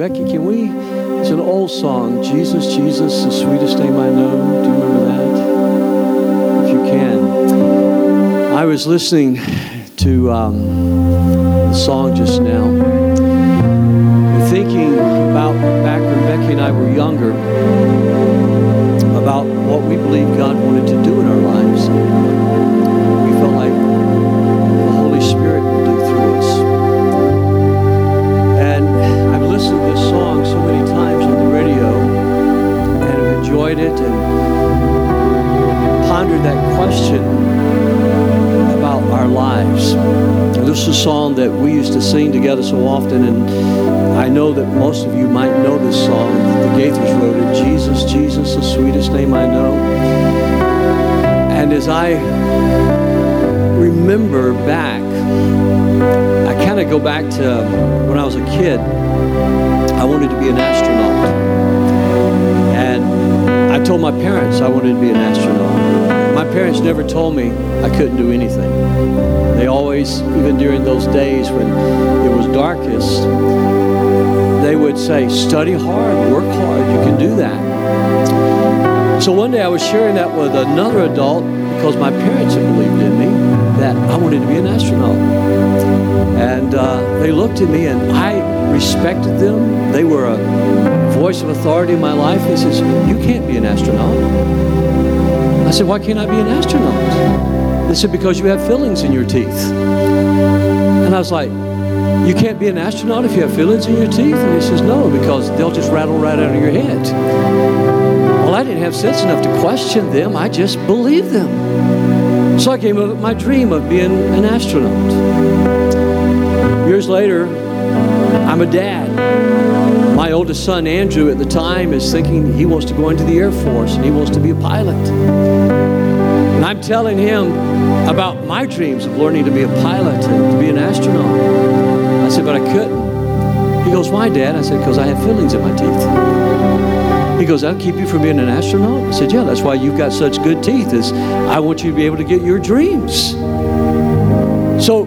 Becky, can we? It's an old song, Jesus, Jesus, the sweetest name I know. Do you remember that? If you can. I was listening to um, the song just now, thinking about back when Becky and I were younger, about what we believe God wanted to do in our lives. Enjoyed it and pondered that question about our lives. This is a song that we used to sing together so often, and I know that most of you might know this song. The Gaithers wrote it Jesus, Jesus, the sweetest name I know. And as I remember back, I kind of go back to when I was a kid. I wanted to be an astronaut. And I told my parents I wanted to be an astronaut. My parents never told me I couldn't do anything. They always, even during those days when it was darkest, they would say, study hard, work hard, you can do that. So one day I was sharing that with another adult because my parents had believed in me that I wanted to be an astronaut. And uh, they looked at me and I respected them. They were a voice of authority in my life. He says, You can't be an astronaut. I said, Why can't I be an astronaut? They said, Because you have fillings in your teeth. And I was like, You can't be an astronaut if you have fillings in your teeth? And he says, No, because they'll just rattle right out of your head. Well, I didn't have sense enough to question them, I just believed them. So I came up with my dream of being an astronaut. Years later, I'm a dad. My oldest son, Andrew, at the time is thinking he wants to go into the Air Force and he wants to be a pilot. And I'm telling him about my dreams of learning to be a pilot and to be an astronaut. I said, but I couldn't. He goes, why, Dad? I said, because I have fillings in my teeth. He goes, that'll keep you from being an astronaut? I said, yeah, that's why you've got such good teeth is I want you to be able to get your dreams. So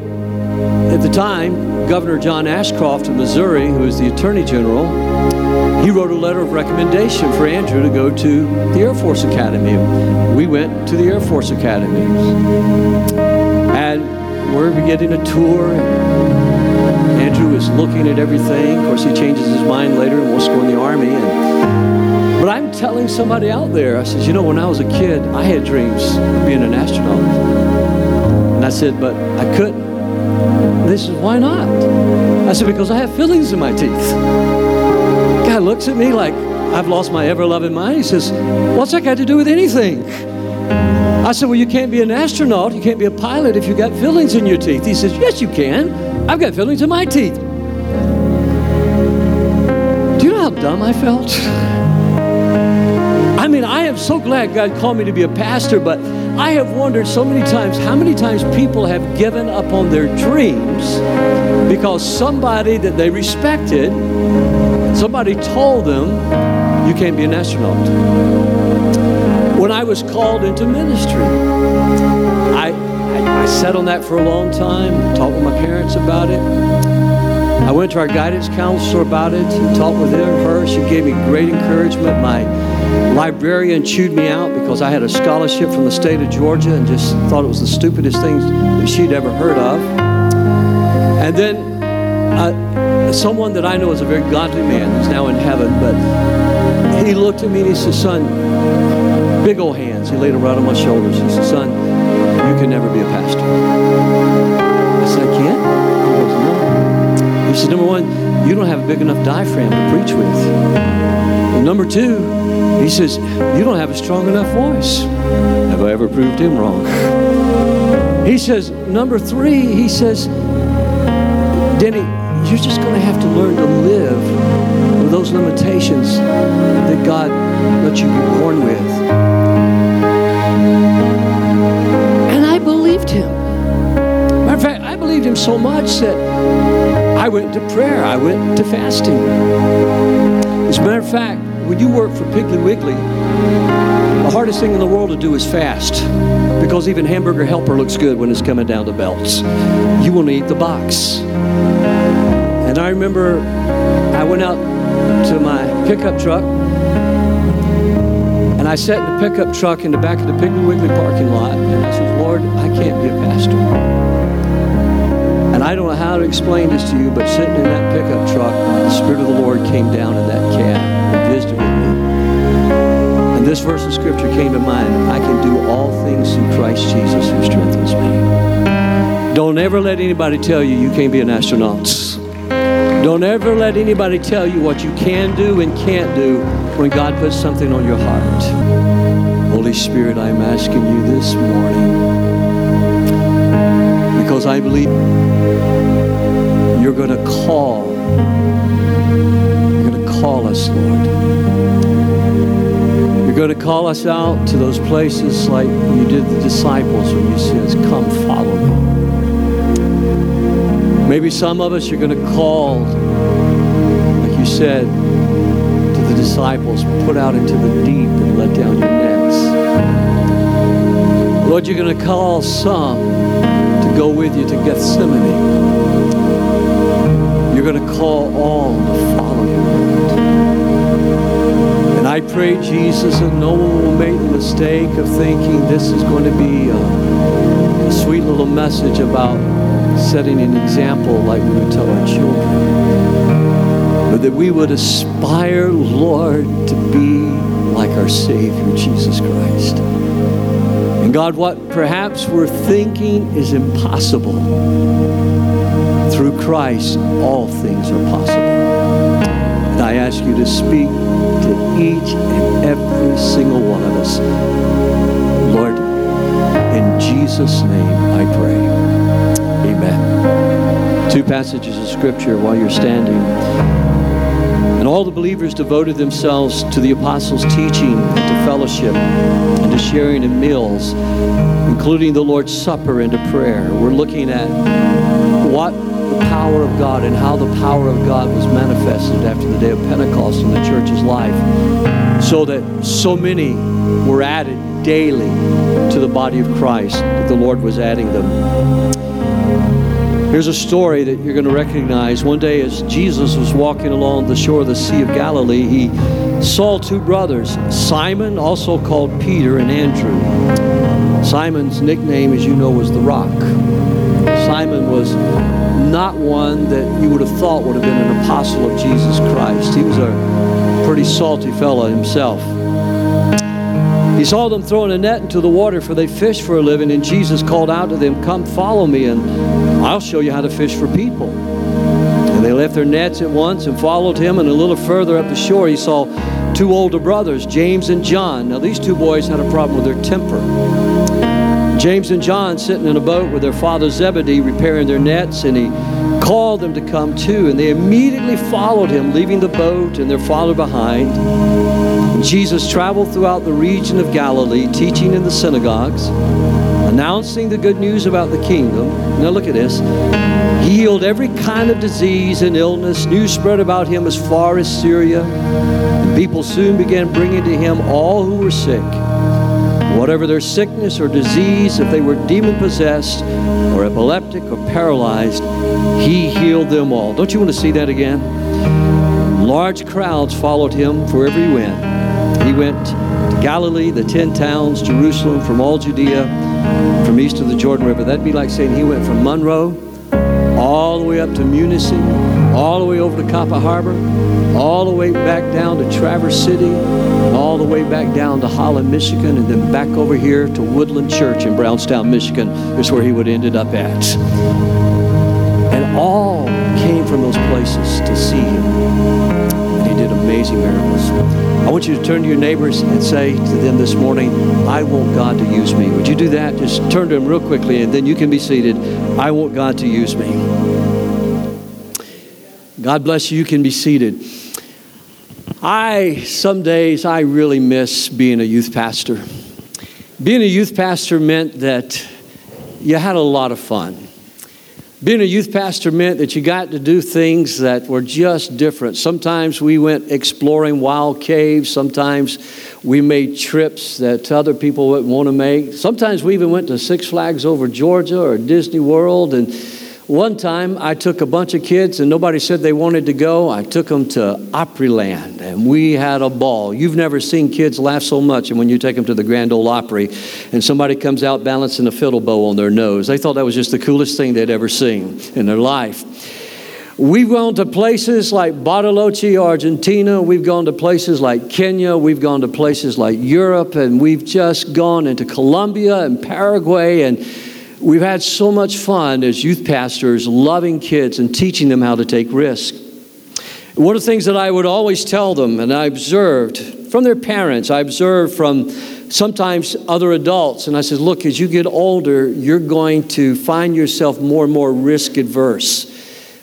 at the time, Governor John Ashcroft of Missouri, who was the Attorney General, he wrote a letter of recommendation for Andrew to go to the Air Force Academy. We went to the Air Force Academy. And we're getting a tour. Andrew is looking at everything. Of course, he changes his mind later and wants to go in the Army. And, but I'm telling somebody out there, I said, you know, when I was a kid, I had dreams of being an astronaut. And I said, but I couldn't. They said, why not? I said, because I have fillings in my teeth. Guy looks at me like I've lost my ever loving mind. He says, what's that got to do with anything? I said, well, you can't be an astronaut. You can't be a pilot if you got fillings in your teeth. He says, yes, you can. I've got fillings in my teeth. Do you know how dumb I felt? I mean, I am so glad God called me to be a pastor, but I have wondered so many times how many times people have given up on their dreams because somebody that they respected, somebody told them, you can't be an astronaut. When I was called into ministry, I, I, I sat on that for a long time, talked with my parents about it. I went to our guidance counselor about it and talked with her. She gave me great encouragement. My librarian chewed me out because I had a scholarship from the state of Georgia and just thought it was the stupidest thing that she'd ever heard of. And then uh, someone that I know is a very godly man who's now in heaven, but he looked at me and he said, Son, big old hands. He laid them right on my shoulders. He said, Son, you can never be a pastor. I said, I can't? He goes, No. He said, Number one, you don't have a big enough diaphragm to preach with. And number two, he says, You don't have a strong enough voice. Have I ever proved him wrong? He says, Number three, he says, Denny, you're just going to have to learn to live with those limitations that God let you be born with. And I believed him. Matter of fact, I believed him so much that I went to prayer, I went to fasting. As a matter of fact, when you work for Piggly Wiggly, the hardest thing in the world to do is fast because even hamburger helper looks good when it's coming down the belts. You to eat the box. And I remember I went out to my pickup truck. And I sat in the pickup truck in the back of the Piggly Wiggly parking lot. And I said, Lord, I can't be a pastor. And I don't know how to explain this to you, but sitting in that pickup truck, the Spirit of the Lord came down in that cab and visited with me. And this verse of Scripture came to mind. I can do all things through Christ Jesus who strengthens me. Don't ever let anybody tell you you can't be an astronaut. Don't ever let anybody tell you what you can do and can't do when God puts something on your heart. Holy Spirit, I'm asking you this morning because I believe you're going to call. Call us, Lord. You're going to call us out to those places like you did the disciples when you said, Come follow me. Maybe some of us you're going to call, like you said to the disciples, put out into the deep and let down your nets. Lord, you're going to call some to go with you to Gethsemane. You're going to call all to follow I pray, Jesus, that no one will make the mistake of thinking this is going to be a, a sweet little message about setting an example like we would tell our children. But that we would aspire, Lord, to be like our Savior, Jesus Christ. And God, what perhaps we're thinking is impossible, through Christ, all things are possible. And I ask you to speak each and every single one of us. Lord, in Jesus' name I pray. Amen. Two passages of Scripture while you're standing. And all the believers devoted themselves to the apostles' teaching and to fellowship and to sharing in meals, including the Lord's Supper and to prayer. We're looking at what power of God and how the power of God was manifested after the day of Pentecost in the church's life, so that so many were added daily to the body of Christ, that the Lord was adding them. Here's a story that you're going to recognize. One day, as Jesus was walking along the shore of the Sea of Galilee, he saw two brothers, Simon, also called Peter, and Andrew. Simon's nickname, as you know, was the Rock. Simon was not one that you would have thought would have been an apostle of Jesus Christ. He was a pretty salty fellow himself. He saw them throwing a net into the water, for they fish for a living, and Jesus called out to them, Come follow me, and I'll show you how to fish for people. And they left their nets at once and followed him, and a little further up the shore, he saw two older brothers, James and John. Now, these two boys had a problem with their temper. James and John sitting in a boat with their father Zebedee repairing their nets, and he called them to come too. And they immediately followed him, leaving the boat and their father behind. Jesus traveled throughout the region of Galilee, teaching in the synagogues, announcing the good news about the kingdom. Now, look at this. He healed every kind of disease and illness. News spread about him as far as Syria. And people soon began bringing to him all who were sick. Whatever their sickness or disease, if they were demon possessed or epileptic or paralyzed, he healed them all. Don't you want to see that again? Large crowds followed him wherever he went. He went to Galilee, the ten towns, Jerusalem, from all Judea, from east of the Jordan River. That'd be like saying he went from Monroe all the way up to Munising, all the way over to Copper Harbor, all the way back down to Traverse City, all the way back down to Holland, Michigan, and then back over here to Woodland Church in Brownstown, Michigan, is where he would ended up at. And all came from those places to see him. And he did amazing miracles. I want you to turn to your neighbors and say to them this morning, I want God to use me. Would you do that? Just turn to them real quickly and then you can be seated. I want God to use me. God bless you. You can be seated. I, some days, I really miss being a youth pastor. Being a youth pastor meant that you had a lot of fun. Being a youth pastor meant that you got to do things that were just different. Sometimes we went exploring wild caves. Sometimes we made trips that other people wouldn't want to make. Sometimes we even went to Six Flags over Georgia or Disney World. And One time I took a bunch of kids and nobody said they wanted to go. I took them to Opryland and we had a ball. You've never seen kids laugh so much and when you take them to the Grand Ole Opry and somebody comes out balancing a fiddle bow on their nose. They thought that was just the coolest thing they'd ever seen in their life. We've gone to places like Bariloche, Argentina. We've gone to places like Kenya. We've gone to places like Europe. And we've just gone into Colombia and Paraguay. And We've had so much fun as youth pastors loving kids and teaching them how to take risks. One of the things that I would always tell them, and I observed from their parents, I observed from sometimes other adults, and I said, Look, as you get older, you're going to find yourself more and more risk adverse.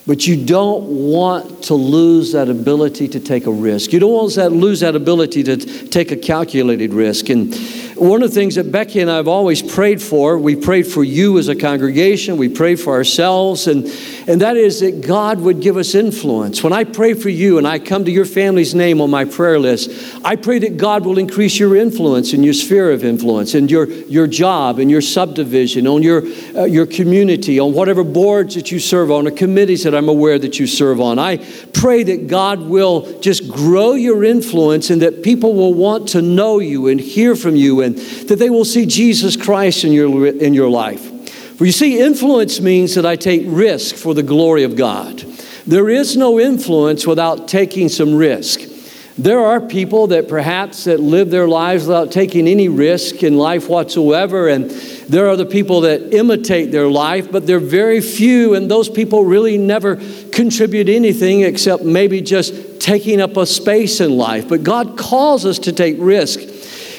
But you don't want to lose that ability to take a risk. You don't want to lose that ability to take a calculated risk. And one of the things that Becky and I have always prayed for, we prayed for you as a congregation, we prayed for ourselves, and, and that is that God would give us influence. When I pray for you and I come to your family's name on my prayer list, I pray that God will increase your influence in your sphere of influence, in your, your job, in your subdivision, on your, uh, your community, on whatever boards that you serve on, or committees that I'm aware that you serve on. I pray that God will just grow your influence and that people will want to know you and hear from you and that they will see Jesus Christ in your, in your life. For you see, influence means that I take risk for the glory of God. There is no influence without taking some risk. There are people that perhaps that live their lives without taking any risk in life whatsoever, and there are the people that imitate their life, but they're very few, and those people really never contribute anything except maybe just taking up a space in life. But God calls us to take risk.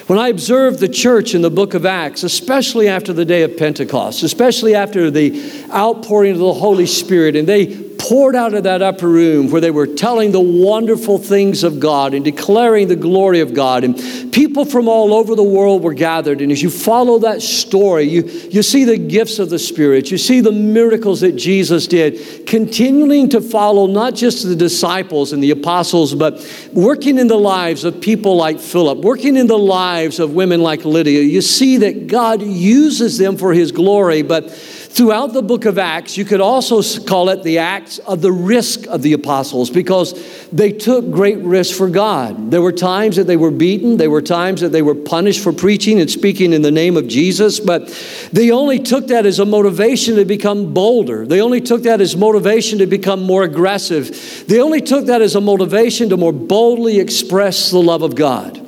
When I observe the church in the book of Acts, especially after the day of Pentecost, especially after the outpouring of the Holy Spirit, and they poured out of that upper room where they were telling the wonderful things of God and declaring the glory of God. And people from all over the world were gathered. And as you follow that story, you, you see the gifts of the Spirit, you see the miracles that Jesus did, continuing to follow not just the disciples and the apostles, but working in the lives of people like Philip, working in the lives of women like Lydia. You see that God uses them for his glory, but Throughout the book of Acts, you could also call it the acts of the risk of the apostles because they took great risks for God. There were times that they were beaten, there were times that they were punished for preaching and speaking in the name of Jesus, but they only took that as a motivation to become bolder. They only took that as motivation to become more aggressive. They only took that as a motivation to more boldly express the love of God.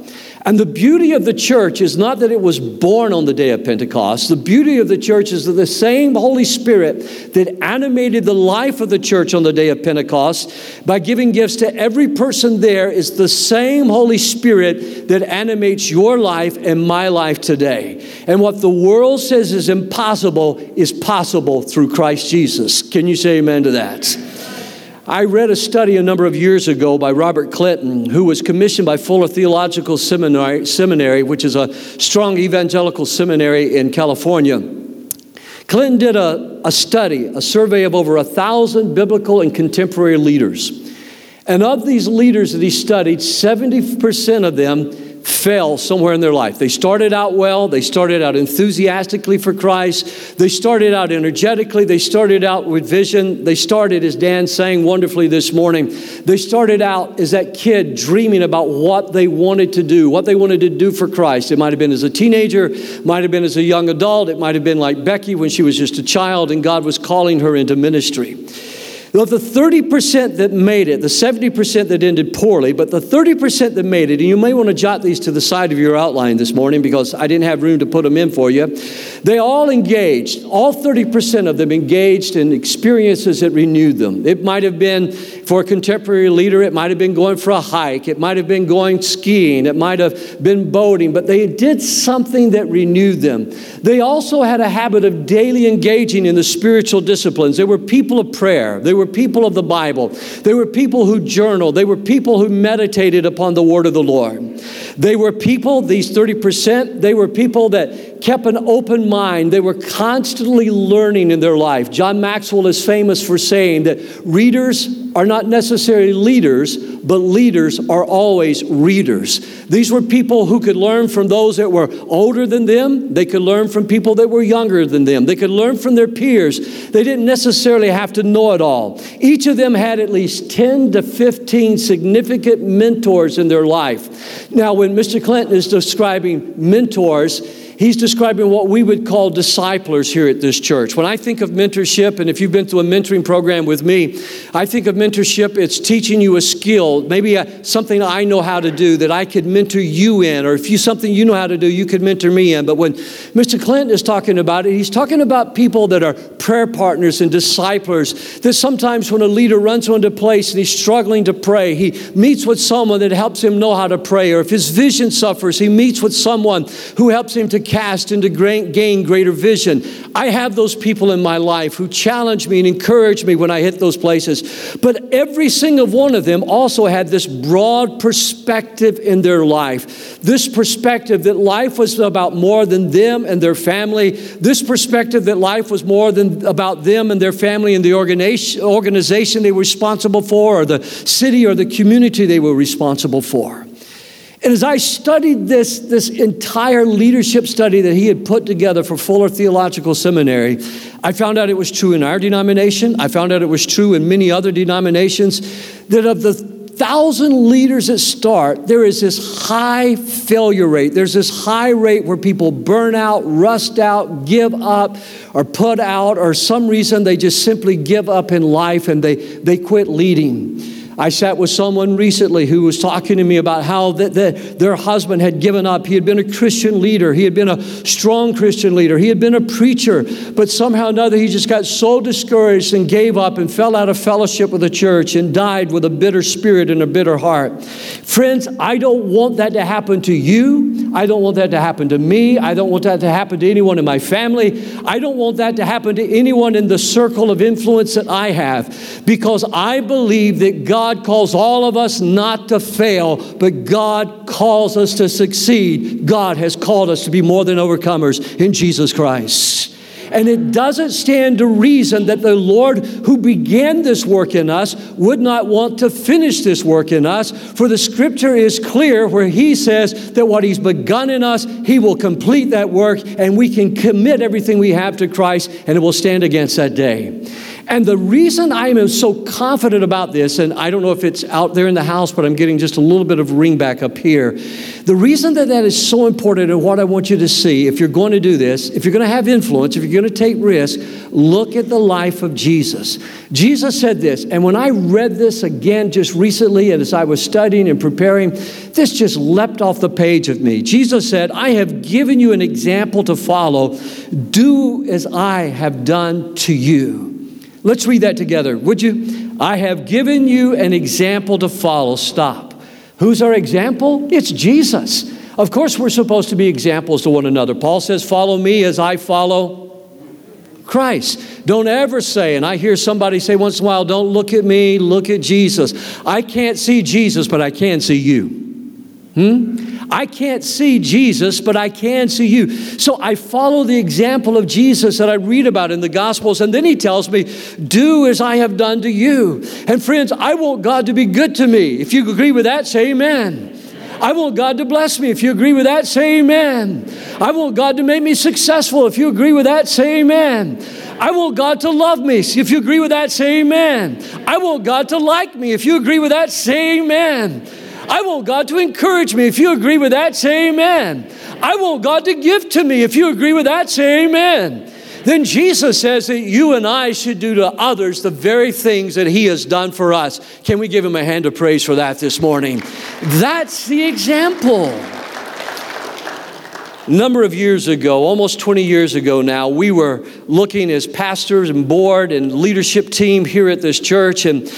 And the beauty of the church is not that it was born on the day of Pentecost. The beauty of the church is that the same Holy Spirit that animated the life of the church on the day of Pentecost by giving gifts to every person there is the same Holy Spirit that animates your life and my life today. And what the world says is impossible is possible through Christ Jesus. Can you say amen to that? I read a study a number of years ago by Robert Clinton, who was commissioned by Fuller Theological Seminary, Seminary, which is a strong evangelical seminary in California. Clinton did a, a study, a survey of over a thousand biblical and contemporary leaders. And of these leaders that he studied, 70% of them fell somewhere in their life. They started out well, they started out enthusiastically for Christ, they started out energetically, they started out with vision, they started, as Dan sang wonderfully this morning, they started out as that kid dreaming about what they wanted to do, what they wanted to do for Christ. It might have been as a teenager, might have been as a young adult, it might have been like Becky when she was just a child and God was calling her into ministry. Of the 30% that made it, the 70% that ended poorly, but the 30% that made it, and you may want to jot these to the side of your outline this morning because I didn't have room to put them in for you. They all engaged, all 30% of them engaged in experiences that renewed them. It might have been for a contemporary leader, it might have been going for a hike, it might have been going skiing, it might have been boating, but they did something that renewed them. They also had a habit of daily engaging in the spiritual disciplines. They were people of prayer. They were were people of the Bible. They were people who journaled. They were people who meditated upon the word of the Lord. They were people, these 30%, they were people that kept an open mind. They were constantly learning in their life. John Maxwell is famous for saying that readers are not necessarily leaders, but leaders are always readers. These were people who could learn from those that were older than them, they could learn from people that were younger than them, they could learn from their peers. They didn't necessarily have to know it all. Each of them had at least 10 to 15 significant mentors in their life. Now, when Mr. Clinton is describing mentors, He's describing what we would call disciplers here at this church. When I think of mentorship, and if you've been through a mentoring program with me, I think of mentorship, it's teaching you a skill, maybe a, something I know how to do that I could mentor you in, or if you something you know how to do, you could mentor me in. But when Mr. Clinton is talking about it, he's talking about people that are prayer partners and disciplers. That sometimes when a leader runs into place and he's struggling to pray, he meets with someone that helps him know how to pray, or if his vision suffers, he meets with someone who helps him to cast and to gain greater vision. I have those people in my life who challenge me and encourage me when I hit those places. But every single one of them also had this broad perspective in their life. This perspective that life was about more than them and their family. This perspective that life was more than about them and their family and the organization they were responsible for, or the city or the community they were responsible for. And as I studied this, this entire leadership study that he had put together for Fuller Theological Seminary, I found out it was true in our denomination. I found out it was true in many other denominations that of the thousand leaders that start, there is this high failure rate. There's this high rate where people burn out, rust out, give up, or put out, or some reason they just simply give up in life and they, they quit leading. I sat with someone recently who was talking to me about how the, the, their husband had given up. He had been a Christian leader, he had been a strong Christian leader, he had been a preacher, but somehow or another he just got so discouraged and gave up and fell out of fellowship with the church and died with a bitter spirit and a bitter heart. Friends, I don't want that to happen to you. I don't want that to happen to me. I don't want that to happen to anyone in my family. I don't want that to happen to anyone in the circle of influence that I have because I believe that God God calls all of us not to fail, but God calls us to succeed. God has called us to be more than overcomers in Jesus Christ. And it doesn't stand to reason that the Lord who began this work in us would not want to finish this work in us. For the scripture is clear where he says that what he's begun in us, he will complete that work, and we can commit everything we have to Christ, and it will stand against that day. And the reason I am so confident about this, and I don't know if it's out there in the house, but I'm getting just a little bit of ring back up here. The reason that that is so important and what I want you to see, if you're going to do this, if you're going to have influence, if you're going to take risk, look at the life of Jesus. Jesus said this, and when I read this again just recently, and as I was studying and preparing, this just leapt off the page of me. Jesus said, I have given you an example to follow. Do as I have done to you. Let's read that together, would you? I have given you an example to follow. Stop. Who's our example? It's Jesus. Of course, we're supposed to be examples to one another. Paul says, Follow me as I follow Christ. Don't ever say, and I hear somebody say once in a while, Don't look at me, look at Jesus. I can't see Jesus, but I can see you. Hmm? I can't see Jesus, but I can see you. So I follow the example of Jesus that I read about in the Gospels, and then he tells me, Do as I have done to you. And friends, I want God to be good to me. If you agree with that, say amen. I want God to bless me. If you agree with that, say amen. I want God to make me successful. If you agree with that, say amen. I want God to love me. If you agree with that, say amen. I want God to like me. If you agree with that, say amen. I want God to encourage me. If you agree with that, say amen. I want God to give to me. If you agree with that, say amen. Then Jesus says that you and I should do to others the very things that He has done for us. Can we give Him a hand of praise for that this morning? That's the example. A number of years ago, almost 20 years ago now, we were looking as pastors and board and leadership team here at this church, and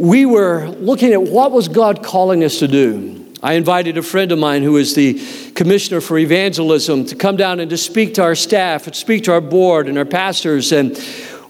we were looking at what was God calling us to do. I invited a friend of mine who is the commissioner for evangelism to come down and to speak to our staff and speak to our board and our pastors. And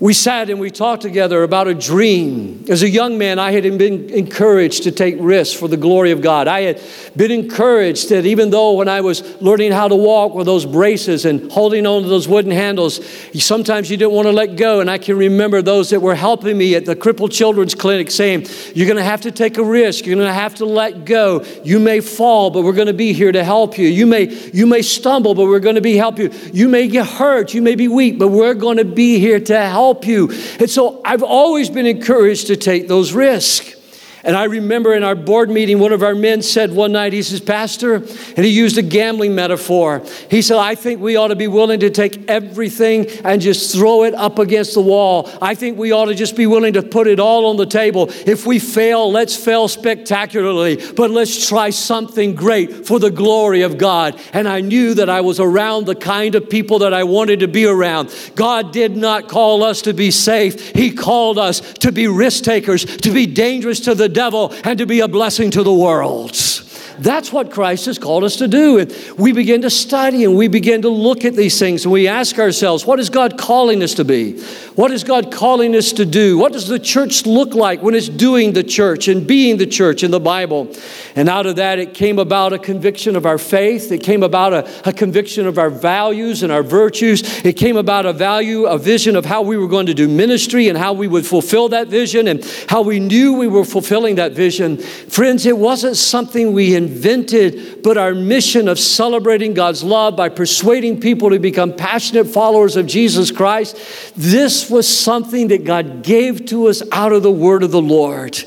we sat and we talked together about a dream. As a young man, I had been encouraged to take risks for the glory of God. I had been encouraged that even though when I was learning how to walk with those braces and holding on to those wooden handles, sometimes you didn't want to let go. And I can remember those that were helping me at the Crippled Children's Clinic saying, You're going to have to take a risk. You're going to have to let go. You may fall, but we're going to be here to help you. You may, you may stumble, but we're going to be help you. You may get hurt. You may be weak, but we're going to be here to help help you. And so I've always been encouraged to take those risks. And I remember in our board meeting, one of our men said one night, he says, Pastor, and he used a gambling metaphor. He said, I think we ought to be willing to take everything and just throw it up against the wall. I think we ought to just be willing to put it all on the table. If we fail, let's fail spectacularly, but let's try something great for the glory of God. And I knew that I was around the kind of people that I wanted to be around. God did not call us to be safe, He called us to be risk takers, to be dangerous to the devil and to be a blessing to the world. That's what Christ has called us to do. And we begin to study and we begin to look at these things and we ask ourselves, what is God calling us to be? What is God calling us to do? What does the church look like when it's doing the church and being the church in the Bible? And out of that, it came about a conviction of our faith. It came about a, a conviction of our values and our virtues. It came about a value, a vision of how we were going to do ministry and how we would fulfill that vision and how we knew we were fulfilling that vision. Friends, it wasn't something we invented, but our mission of celebrating God's love by persuading people to become passionate followers of Jesus Christ, this was something that God gave to us out of the word of the Lord.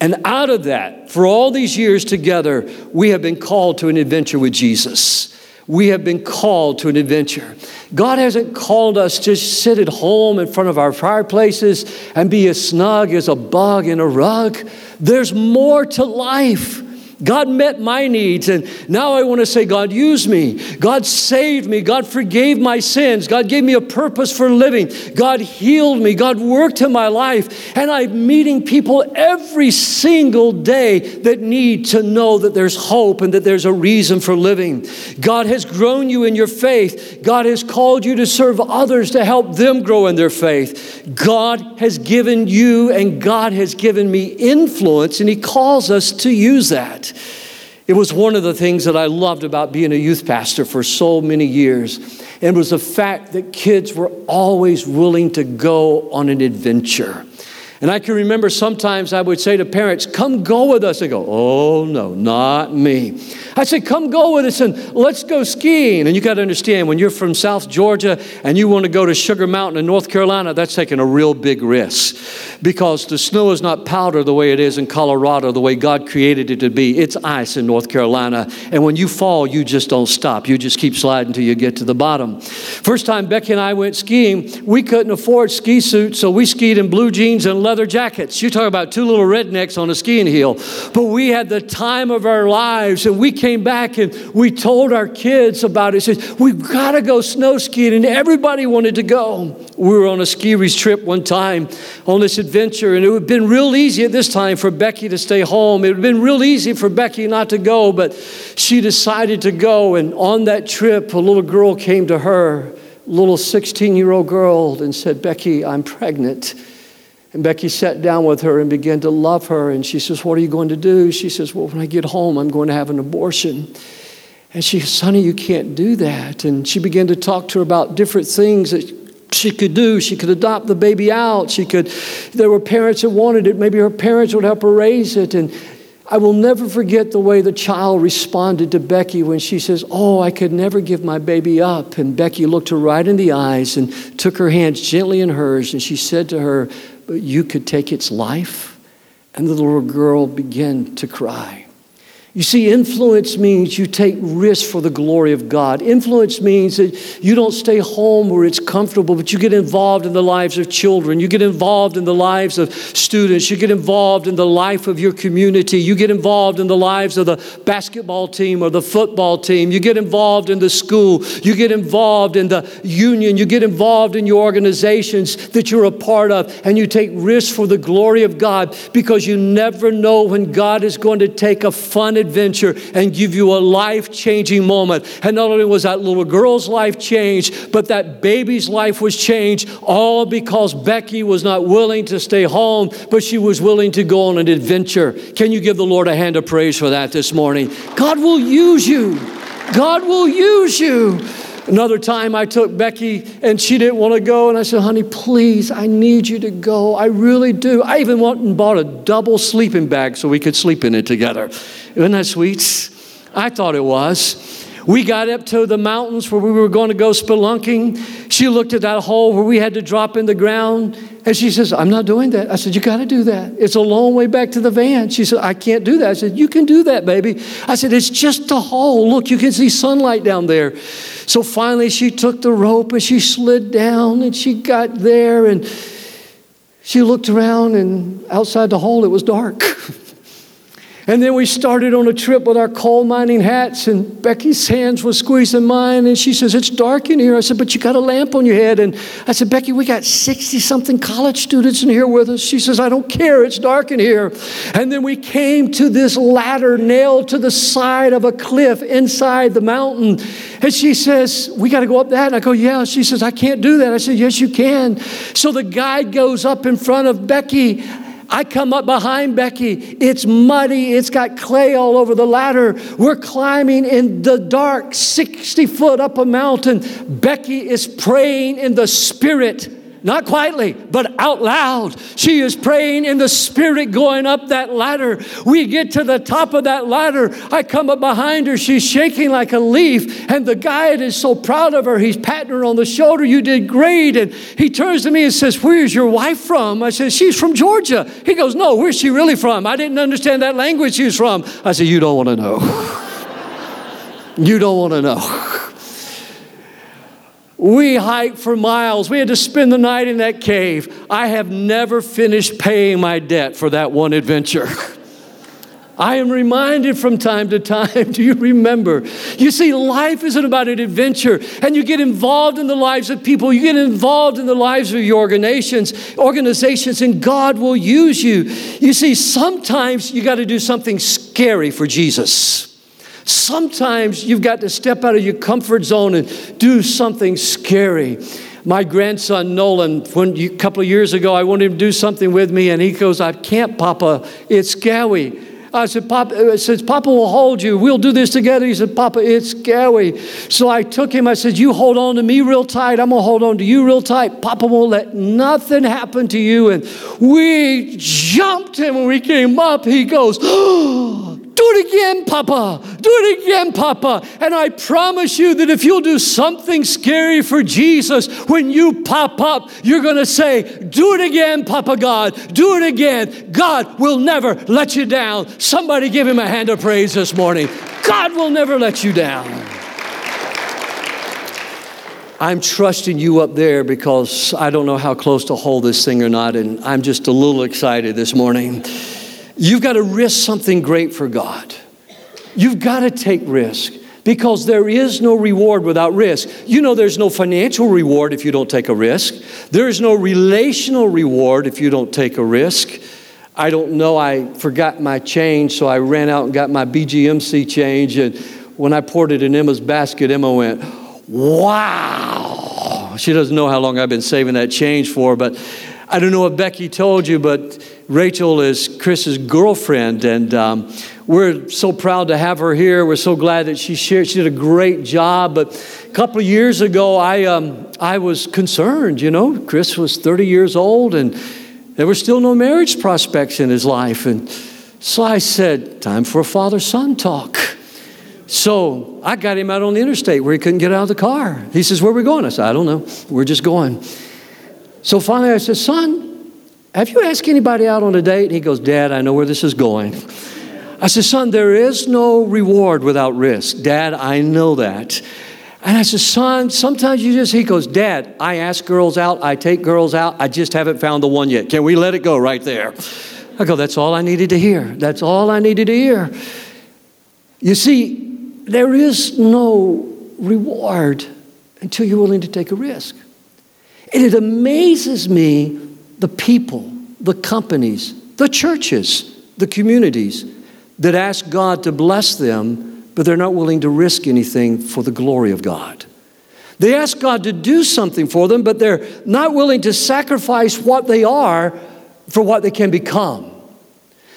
And out of that, for all these years together, we have been called to an adventure with Jesus. We have been called to an adventure. God hasn't called us to sit at home in front of our fireplaces and be as snug as a bug in a rug. There's more to life. God met my needs, and now I want to say, God used me. God saved me. God forgave my sins. God gave me a purpose for living. God healed me. God worked in my life. And I'm meeting people every single day that need to know that there's hope and that there's a reason for living. God has grown you in your faith. God has called you to serve others to help them grow in their faith. God has given you and God has given me influence, and He calls us to use that. It was one of the things that I loved about being a youth pastor for so many years. And was the fact that kids were always willing to go on an adventure. And I can remember sometimes I would say to parents, Come go with us. They go, Oh, no, not me. I say, Come go with us and let's go skiing. And you got to understand, when you're from South Georgia and you want to go to Sugar Mountain in North Carolina, that's taking a real big risk because the snow is not powder the way it is in Colorado, the way God created it to be. It's ice in North Carolina. And when you fall, you just don't stop. You just keep sliding until you get to the bottom. First time Becky and I went skiing, we couldn't afford ski suits, so we skied in blue jeans and leather jackets. You talk about two little rednecks on a skiing hill. But we had the time of our lives, and we came back and we told our kids about it. Said, We've got to go snow skiing, and everybody wanted to go. We were on a ski trip one time on this adventure, and it would have been real easy at this time for Becky to stay home. It would have been real easy for Becky not to go, but she decided to go. And on that trip, a little girl came to her, little 16 year old girl, and said, Becky, I'm pregnant. And Becky sat down with her and began to love her. And she says, What are you going to do? She says, Well, when I get home, I'm going to have an abortion. And she says, Honey, you can't do that. And she began to talk to her about different things that she could do. She could adopt the baby out. She could, there were parents that wanted it. Maybe her parents would help her raise it. And I will never forget the way the child responded to Becky when she says, Oh, I could never give my baby up. And Becky looked her right in the eyes and took her hands gently in hers. And she said to her, you could take its life. And the little girl began to cry. You see, influence means you take risks for the glory of God. Influence means that you don't stay home where it's comfortable, but you get involved in the lives of children. You get involved in the lives of students. You get involved in the life of your community. You get involved in the lives of the basketball team or the football team. You get involved in the school. You get involved in the union. You get involved in your organizations that you're a part of, and you take risks for the glory of God because you never know when God is going to take a fun adventure and give you a life changing moment. And not only was that little girl's life changed, but that baby's life was changed, all because Becky was not willing to stay home, but she was willing to go on an adventure. Can you give the Lord a hand of praise for that this morning? God will use you. God will use you. Another time I took Becky and she didn't want to go. And I said, honey, please, I need you to go. I really do. I even went and bought a double sleeping bag so we could sleep in it together. Isn't that sweet? I thought it was. We got up to the mountains where we were going to go spelunking. She looked at that hole where we had to drop in the ground and she says, I'm not doing that. I said, You got to do that. It's a long way back to the van. She said, I can't do that. I said, You can do that, baby. I said, It's just a hole. Look, you can see sunlight down there. So finally, she took the rope and she slid down and she got there and she looked around and outside the hole, it was dark. And then we started on a trip with our coal mining hats, and Becky's hands were squeezing mine, and she says, It's dark in here. I said, But you got a lamp on your head. And I said, Becky, we got 60 something college students in here with us. She says, I don't care. It's dark in here. And then we came to this ladder nailed to the side of a cliff inside the mountain. And she says, We got to go up that. And I go, Yeah. She says, I can't do that. I said, Yes, you can. So the guide goes up in front of Becky. I come up behind Becky. It's muddy. It's got clay all over the ladder. We're climbing in the dark, 60 foot up a mountain. Becky is praying in the spirit not quietly, but out loud. She is praying in the spirit going up that ladder. We get to the top of that ladder. I come up behind her. She's shaking like a leaf. And the guide is so proud of her. He's patting her on the shoulder. You did great. And he turns to me and says, Where's your wife from? I said, She's from Georgia. He goes, No, where's she really from? I didn't understand that language she's from. I said, You don't want to know. you don't want to know. We hiked for miles. We had to spend the night in that cave. I have never finished paying my debt for that one adventure. I am reminded from time to time, do you remember? You see, life isn't about an adventure, and you get involved in the lives of people, you get involved in the lives of your organizations, organizations, and God will use you. You see, sometimes you got to do something scary for Jesus. Sometimes you've got to step out of your comfort zone and do something scary. My grandson Nolan, when a couple of years ago, I wanted him to do something with me, and he goes, "I can't, Papa. It's scary." I said, Papa, uh, I said, Papa will hold you. We'll do this together. He said, Papa, it's scary. So I took him. I said, You hold on to me real tight. I'm going to hold on to you real tight. Papa won't let nothing happen to you. And we jumped him when we came up. He goes, oh, do it again, Papa. Do it again, Papa. And I promise you that if you'll do something scary for Jesus, when you pop up, you're going to say, Do it again, Papa God. Do it again. God will never let you down. Somebody give him a hand of praise this morning. God will never let you down. I'm trusting you up there because I don't know how close to hold this thing or not, and I'm just a little excited this morning. You've got to risk something great for God. You've got to take risk because there is no reward without risk. You know, there's no financial reward if you don't take a risk, there's no relational reward if you don't take a risk. I don't know, I forgot my change, so I ran out and got my BGMC change. And when I poured it in Emma's basket, Emma went, Wow. She doesn't know how long I've been saving that change for, but I don't know if Becky told you, but Rachel is Chris's girlfriend, and um, we're so proud to have her here. We're so glad that she shared. She did a great job. But a couple of years ago, I um, I was concerned. You know, Chris was 30 years old, and there were still no marriage prospects in his life, and so I said, "Time for a father-son talk." So I got him out on the interstate where he couldn't get out of the car. He says, "Where are we going?" I said, "I don't know. We're just going." So finally, I said, Son, have you asked anybody out on a date? And he goes, Dad, I know where this is going. I said, Son, there is no reward without risk. Dad, I know that. And I said, Son, sometimes you just, he goes, Dad, I ask girls out, I take girls out, I just haven't found the one yet. Can we let it go right there? I go, That's all I needed to hear. That's all I needed to hear. You see, there is no reward until you're willing to take a risk. And it amazes me the people, the companies, the churches, the communities that ask God to bless them, but they're not willing to risk anything for the glory of God. They ask God to do something for them, but they're not willing to sacrifice what they are for what they can become.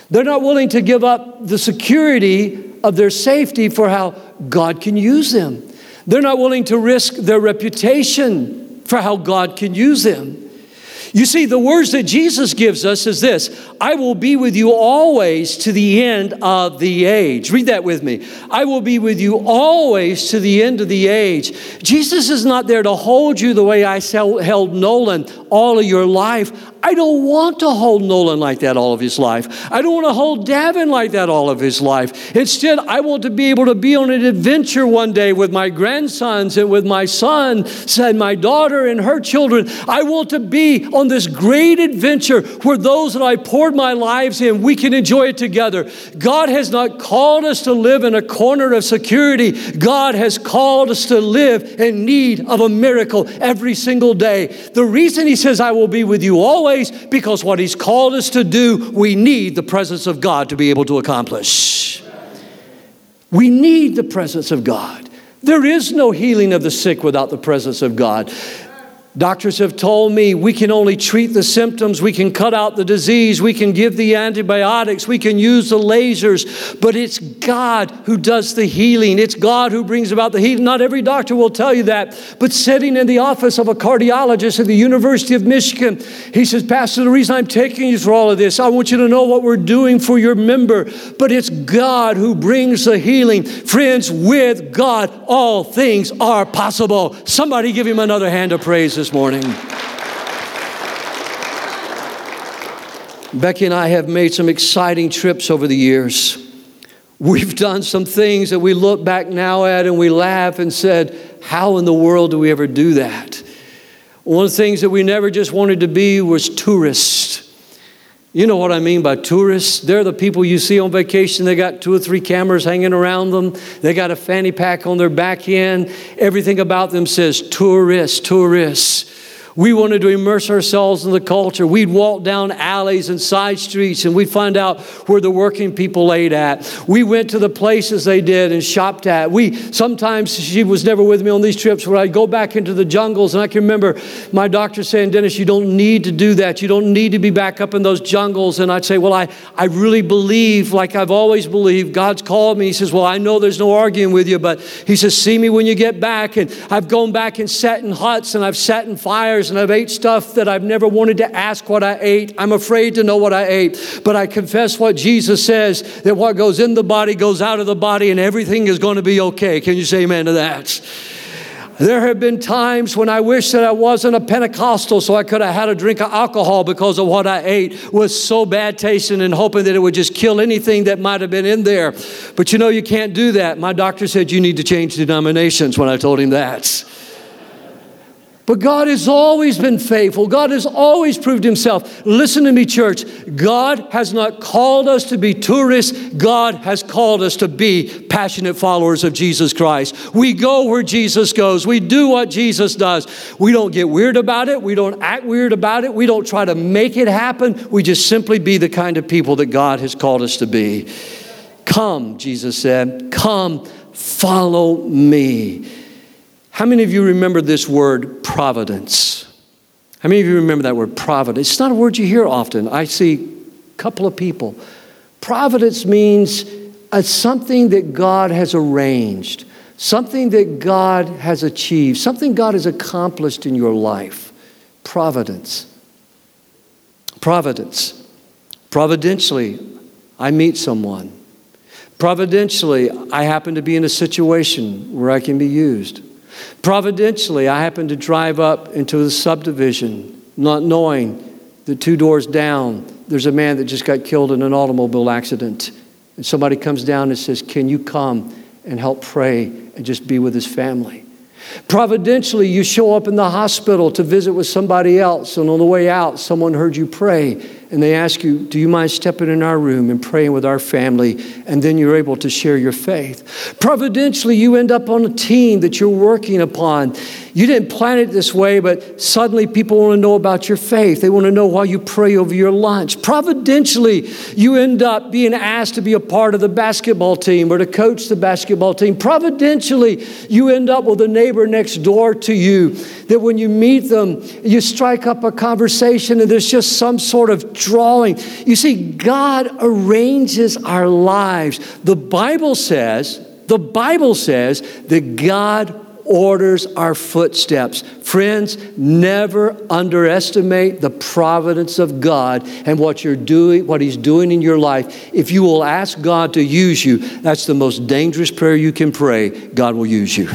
They're not willing to give up the security of their safety for how God can use them. They're not willing to risk their reputation for how God can use them. You see, the words that Jesus gives us is this I will be with you always to the end of the age. Read that with me. I will be with you always to the end of the age. Jesus is not there to hold you the way I held Nolan all of your life. I don't want to hold Nolan like that all of his life. I don't want to hold Davin like that all of his life. Instead, I want to be able to be on an adventure one day with my grandsons and with my son and my daughter and her children. I want to be on this great adventure where those that I poured my lives in, we can enjoy it together. God has not called us to live in a corner of security. God has called us to live in need of a miracle every single day. The reason He says, I will be with you always always because what He's called us to do, we need the presence of God to be able to accomplish. We need the presence of God. There is no healing of the sick without the presence of God. Doctors have told me we can only treat the symptoms, we can cut out the disease, we can give the antibiotics, we can use the lasers, but it's God who does the healing. It's God who brings about the healing. Not every doctor will tell you that, but sitting in the office of a cardiologist at the University of Michigan, he says, Pastor, the reason I'm taking you through all of this, I want you to know what we're doing for your member, but it's God who brings the healing. Friends, with God, all things are possible. Somebody give him another hand of praise this morning. Becky and I have made some exciting trips over the years. We've done some things that we look back now at and we laugh and said, How in the world do we ever do that? One of the things that we never just wanted to be was tourists. You know what I mean by tourists? They're the people you see on vacation. They got two or three cameras hanging around them. They got a fanny pack on their back end. Everything about them says tourists, tourists. We wanted to immerse ourselves in the culture. We'd walk down alleys and side streets and we'd find out where the working people ate at. We went to the places they did and shopped at. We sometimes she was never with me on these trips where I'd go back into the jungles and I can remember my doctor saying, Dennis, you don't need to do that. You don't need to be back up in those jungles. And I'd say, Well, I, I really believe, like I've always believed, God's called me. He says, Well, I know there's no arguing with you, but he says, See me when you get back. And I've gone back and sat in huts and I've sat in fires and I've ate stuff that I've never wanted to ask what I ate. I'm afraid to know what I ate. But I confess what Jesus says that what goes in the body goes out of the body and everything is going to be okay. Can you say amen to that? There have been times when I wish that I wasn't a Pentecostal so I could have had a drink of alcohol because of what I ate was so bad tasting and hoping that it would just kill anything that might have been in there. But you know, you can't do that. My doctor said you need to change denominations when I told him that. But God has always been faithful. God has always proved himself. Listen to me, church. God has not called us to be tourists. God has called us to be passionate followers of Jesus Christ. We go where Jesus goes. We do what Jesus does. We don't get weird about it. We don't act weird about it. We don't try to make it happen. We just simply be the kind of people that God has called us to be. Come, Jesus said, come, follow me. How many of you remember this word providence? How many of you remember that word providence? It's not a word you hear often. I see a couple of people. Providence means a, something that God has arranged, something that God has achieved, something God has accomplished in your life. Providence. Providence. Providentially, I meet someone. Providentially, I happen to be in a situation where I can be used. Providentially, I happened to drive up into the subdivision, not knowing that two doors down, there's a man that just got killed in an automobile accident. And somebody comes down and says, Can you come and help pray and just be with his family? Providentially, you show up in the hospital to visit with somebody else, and on the way out, someone heard you pray, and they ask you, Do you mind stepping in our room and praying with our family? And then you're able to share your faith. Providentially, you end up on a team that you're working upon. You didn't plan it this way, but suddenly people want to know about your faith. They want to know why you pray over your lunch. Providentially, you end up being asked to be a part of the basketball team or to coach the basketball team. Providentially, you end up with a neighbor next door to you that when you meet them, you strike up a conversation and there's just some sort of drawing. You see, God arranges our lives. The Bible says, the Bible says that God orders our footsteps. Friends, never underestimate the providence of God and what you're doing, what He's doing in your life. If you will ask God to use you, that's the most dangerous prayer you can pray. God will use you.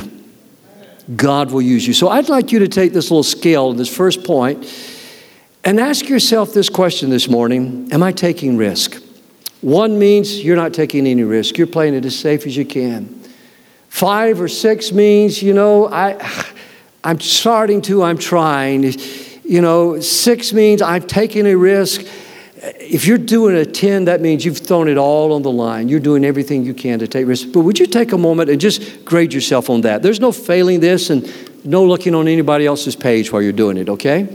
God will use you. So I'd like you to take this little scale, this first point, and ask yourself this question this morning Am I taking risk? One means you're not taking any risk, you're playing it as safe as you can. Five or six means, you know, I, I'm starting to, I'm trying. You know, six means I've taken a risk. If you're doing a 10, that means you've thrown it all on the line. You're doing everything you can to take risks. But would you take a moment and just grade yourself on that? There's no failing this and no looking on anybody else's page while you're doing it, okay?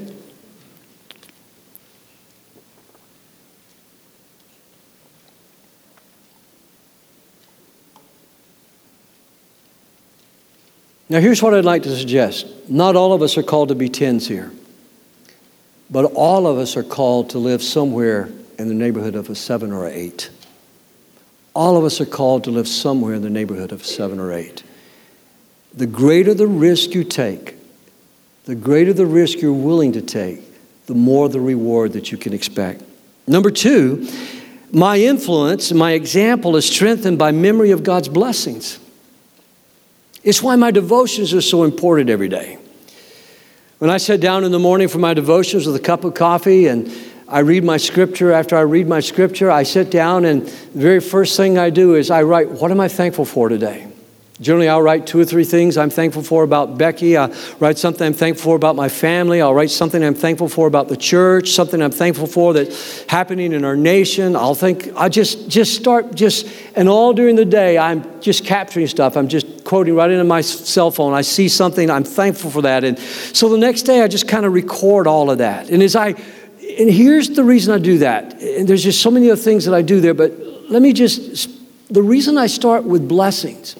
Now, here's what I'd like to suggest. Not all of us are called to be tens here, but all of us are called to live somewhere in the neighborhood of a seven or eight. All of us are called to live somewhere in the neighborhood of seven or eight. The greater the risk you take, the greater the risk you're willing to take, the more the reward that you can expect. Number two, my influence, my example is strengthened by memory of God's blessings. It's why my devotions are so important every day. When I sit down in the morning for my devotions with a cup of coffee and I read my scripture, after I read my scripture, I sit down and the very first thing I do is I write, What am I thankful for today? Generally, I'll write two or three things I'm thankful for about Becky. I'll write something I'm thankful for about my family. I'll write something I'm thankful for about the church, something I'm thankful for that's happening in our nation. I'll think, I just, just start just, and all during the day, I'm just capturing stuff. I'm just quoting right into my cell phone. I see something, I'm thankful for that. And so the next day, I just kind of record all of that. And as I, and here's the reason I do that. And there's just so many other things that I do there, but let me just, the reason I start with blessings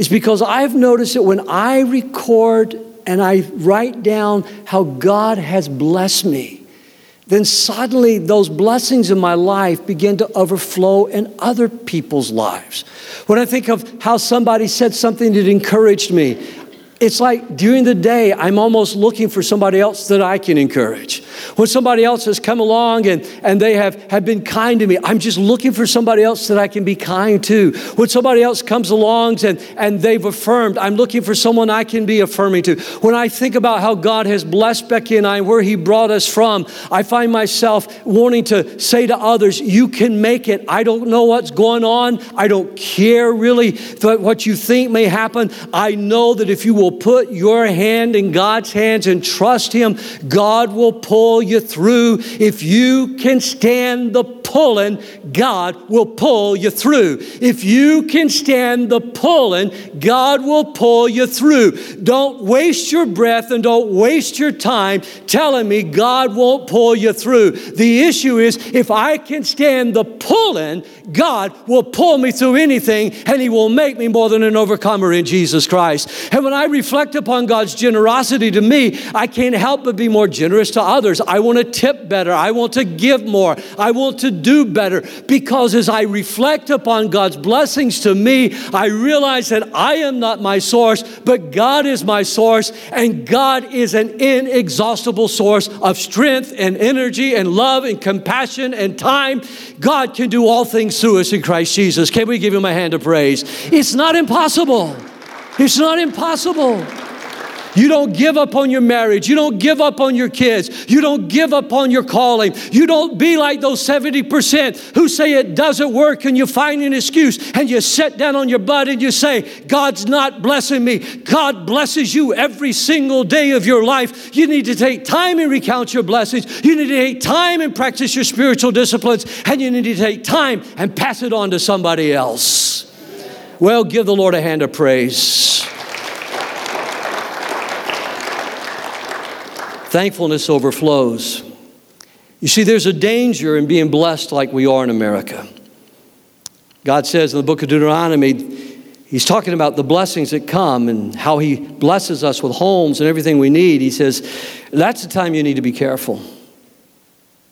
is because I've noticed that when I record and I write down how God has blessed me, then suddenly those blessings in my life begin to overflow in other people's lives. When I think of how somebody said something that encouraged me, it's like during the day, I'm almost looking for somebody else that I can encourage. When somebody else has come along and, and they have, have been kind to me, I'm just looking for somebody else that I can be kind to. When somebody else comes along and, and they've affirmed, I'm looking for someone I can be affirming to. When I think about how God has blessed Becky and I and where He brought us from, I find myself wanting to say to others, You can make it. I don't know what's going on. I don't care really what you think may happen. I know that if you will will put your hand in God's hands and trust Him, God will pull you through. If you can stand the pulling, God will pull you through. If you can stand the pulling, God will pull you through. Don't waste your breath and don't waste your time telling me God won't pull you through. The issue is if I can stand the pulling, God will pull me through anything and He will make me more than an overcomer in Jesus Christ. And when I reflect upon God's generosity to me, I can't help but be more generous to others. I want to tip better. I want to give more. I want to do better because as I reflect upon God's blessings to me, I realize that I am not my source, but God is my source, and God is an inexhaustible source of strength and energy and love and compassion and time. God can do all things through us in Christ Jesus. Can we give him a hand of praise? It's not impossible. It's not impossible. You don't give up on your marriage. You don't give up on your kids. You don't give up on your calling. You don't be like those 70% who say it doesn't work and you find an excuse and you sit down on your butt and you say, God's not blessing me. God blesses you every single day of your life. You need to take time and recount your blessings. You need to take time and practice your spiritual disciplines. And you need to take time and pass it on to somebody else. Well, give the Lord a hand of praise. Thankfulness overflows. You see, there's a danger in being blessed like we are in America. God says in the book of Deuteronomy, He's talking about the blessings that come and how He blesses us with homes and everything we need. He says, That's the time you need to be careful.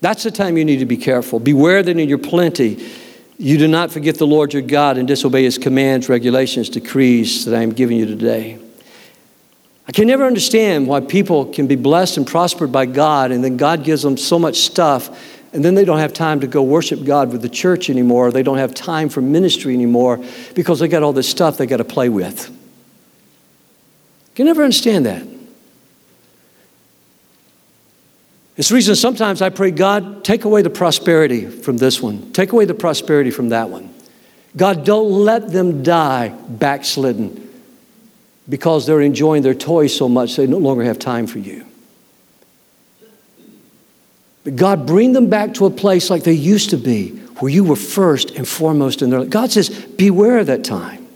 That's the time you need to be careful. Beware that in your plenty, you do not forget the Lord your God and disobey His commands, regulations, decrees that I am giving you today. I can never understand why people can be blessed and prospered by God, and then God gives them so much stuff, and then they don't have time to go worship God with the church anymore. They don't have time for ministry anymore because they got all this stuff they got to play with. I can never understand that. It's the reason sometimes I pray, God, take away the prosperity from this one, take away the prosperity from that one. God, don't let them die backslidden because they're enjoying their toys so much they no longer have time for you. But God, bring them back to a place like they used to be, where you were first and foremost in their life. God says, beware of that time.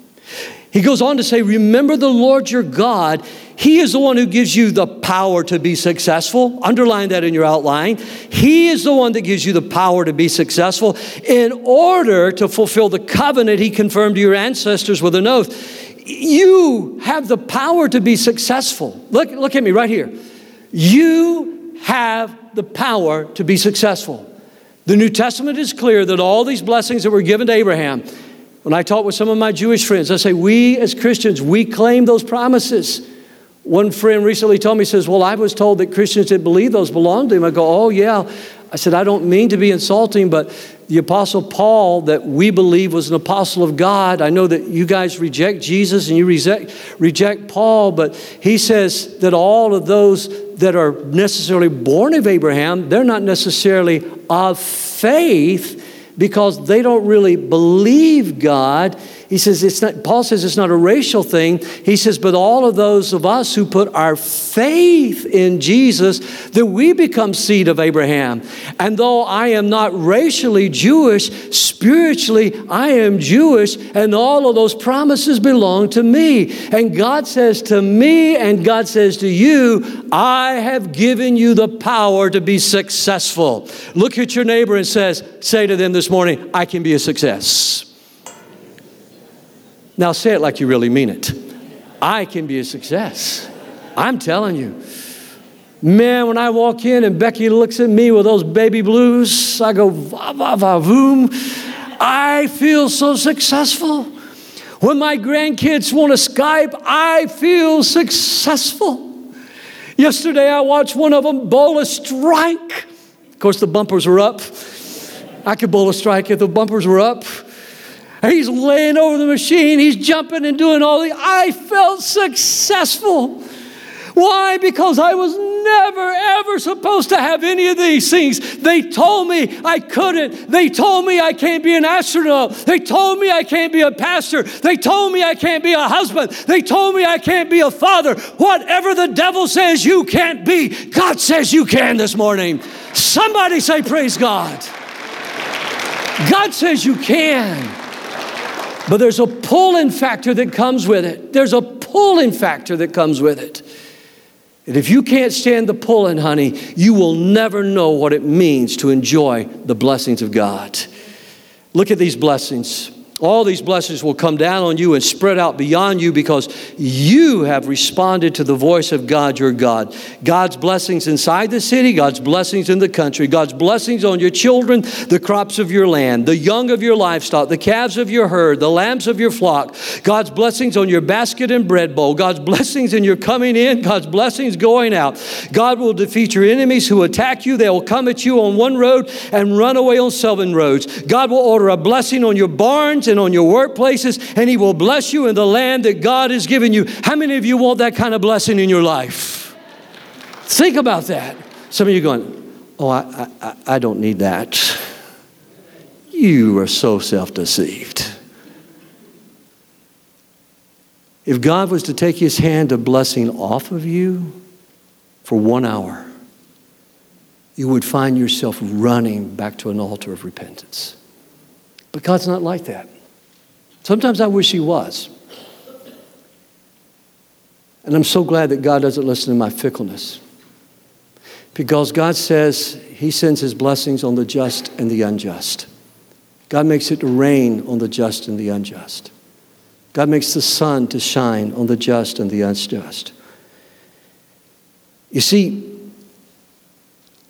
He goes on to say, Remember the Lord your God. He is the one who gives you the power to be successful. Underline that in your outline. He is the one that gives you the power to be successful in order to fulfill the covenant he confirmed to your ancestors with an oath you have the power to be successful. Look, look at me right here. You have the power to be successful. The New Testament is clear that all these blessings that were given to Abraham, when I talk with some of my Jewish friends, I say, we as Christians, we claim those promises. One friend recently told me, he says, Well, I was told that Christians that believe those belong to him. I go, Oh, yeah. I said, I don't mean to be insulting, but the Apostle Paul, that we believe was an apostle of God, I know that you guys reject Jesus and you reject, reject Paul, but he says that all of those that are necessarily born of Abraham, they're not necessarily of faith because they don't really believe God. He says it's not, Paul says it's not a racial thing. He says, but all of those of us who put our faith in Jesus, that we become seed of Abraham. And though I am not racially Jewish, spiritually I am Jewish, and all of those promises belong to me. And God says to me, and God says to you, I have given you the power to be successful. Look at your neighbor and says, say to them this morning, I can be a success. Now say it like you really mean it. I can be a success. I'm telling you. Man, when I walk in and Becky looks at me with those baby blues, I go, va, va, va, voom. I feel so successful. When my grandkids want to Skype, I feel successful. Yesterday, I watched one of them bowl a strike. Of course, the bumpers were up. I could bowl a strike if the bumpers were up. He's laying over the machine, he's jumping and doing all the. I felt successful. Why? Because I was never, ever supposed to have any of these things. They told me I couldn't. They told me I can't be an astronaut. They told me I can't be a pastor. They told me I can't be a husband. They told me I can't be a father. Whatever the devil says you can't be, God says you can this morning. Somebody say, Praise God. God says you can. But there's a pull-in factor that comes with it. There's a pull-in factor that comes with it. And if you can't stand the pull-in, honey, you will never know what it means to enjoy the blessings of God. Look at these blessings. All these blessings will come down on you and spread out beyond you because you have responded to the voice of God, your God. God's blessings inside the city, God's blessings in the country, God's blessings on your children, the crops of your land, the young of your livestock, the calves of your herd, the lambs of your flock, God's blessings on your basket and bread bowl, God's blessings in your coming in, God's blessings going out. God will defeat your enemies who attack you. They will come at you on one road and run away on seven roads. God will order a blessing on your barns and on your workplaces, and He will bless you in the land that God has given you. How many of you want that kind of blessing in your life? Think about that. Some of you going, Oh, I, I, I don't need that. You are so self deceived. If God was to take his hand of blessing off of you for one hour, you would find yourself running back to an altar of repentance. But God's not like that. Sometimes I wish He was. And I'm so glad that God doesn't listen to my fickleness. Because God says He sends His blessings on the just and the unjust. God makes it to rain on the just and the unjust. God makes the sun to shine on the just and the unjust. You see,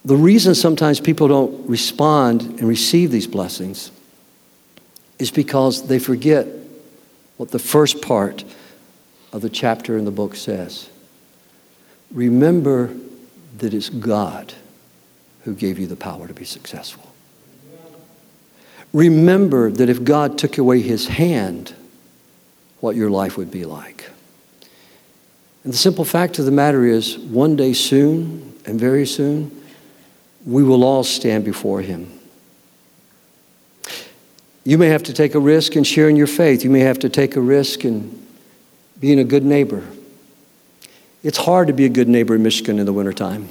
the reason sometimes people don't respond and receive these blessings is because they forget what the first part of the chapter in the book says. Remember that it's God who gave you the power to be successful. Remember that if God took away his hand, what your life would be like. And the simple fact of the matter is, one day soon, and very soon, we will all stand before him. You may have to take a risk in sharing your faith. You may have to take a risk in being a good neighbor. It's hard to be a good neighbor in Michigan in the wintertime.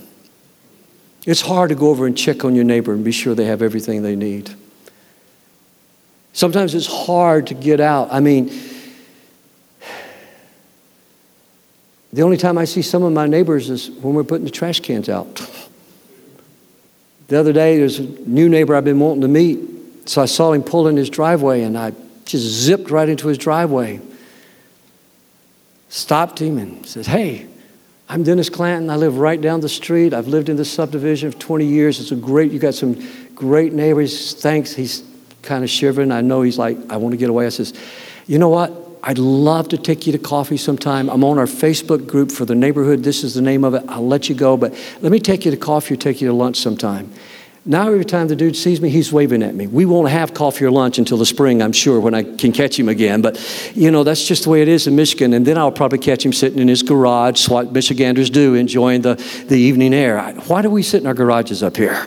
It's hard to go over and check on your neighbor and be sure they have everything they need. Sometimes it's hard to get out. I mean, the only time I see some of my neighbors is when we're putting the trash cans out. The other day, there's a new neighbor I've been wanting to meet. So I saw him pull in his driveway and I just zipped right into his driveway. Stopped him and says, Hey, I'm Dennis Clanton. I live right down the street. I've lived in this subdivision for 20 years. It's a great, you got some great neighbors. Thanks. He's kind of shivering. I know he's like, I want to get away. I says, You know what? I'd love to take you to coffee sometime. I'm on our Facebook group for the neighborhood. This is the name of it. I'll let you go, but let me take you to coffee or take you to lunch sometime. Now, every time the dude sees me, he's waving at me. We won't have coffee or lunch until the spring, I'm sure, when I can catch him again. But, you know, that's just the way it is in Michigan. And then I'll probably catch him sitting in his garage, what Michiganders do, enjoying the, the evening air. Why do we sit in our garages up here?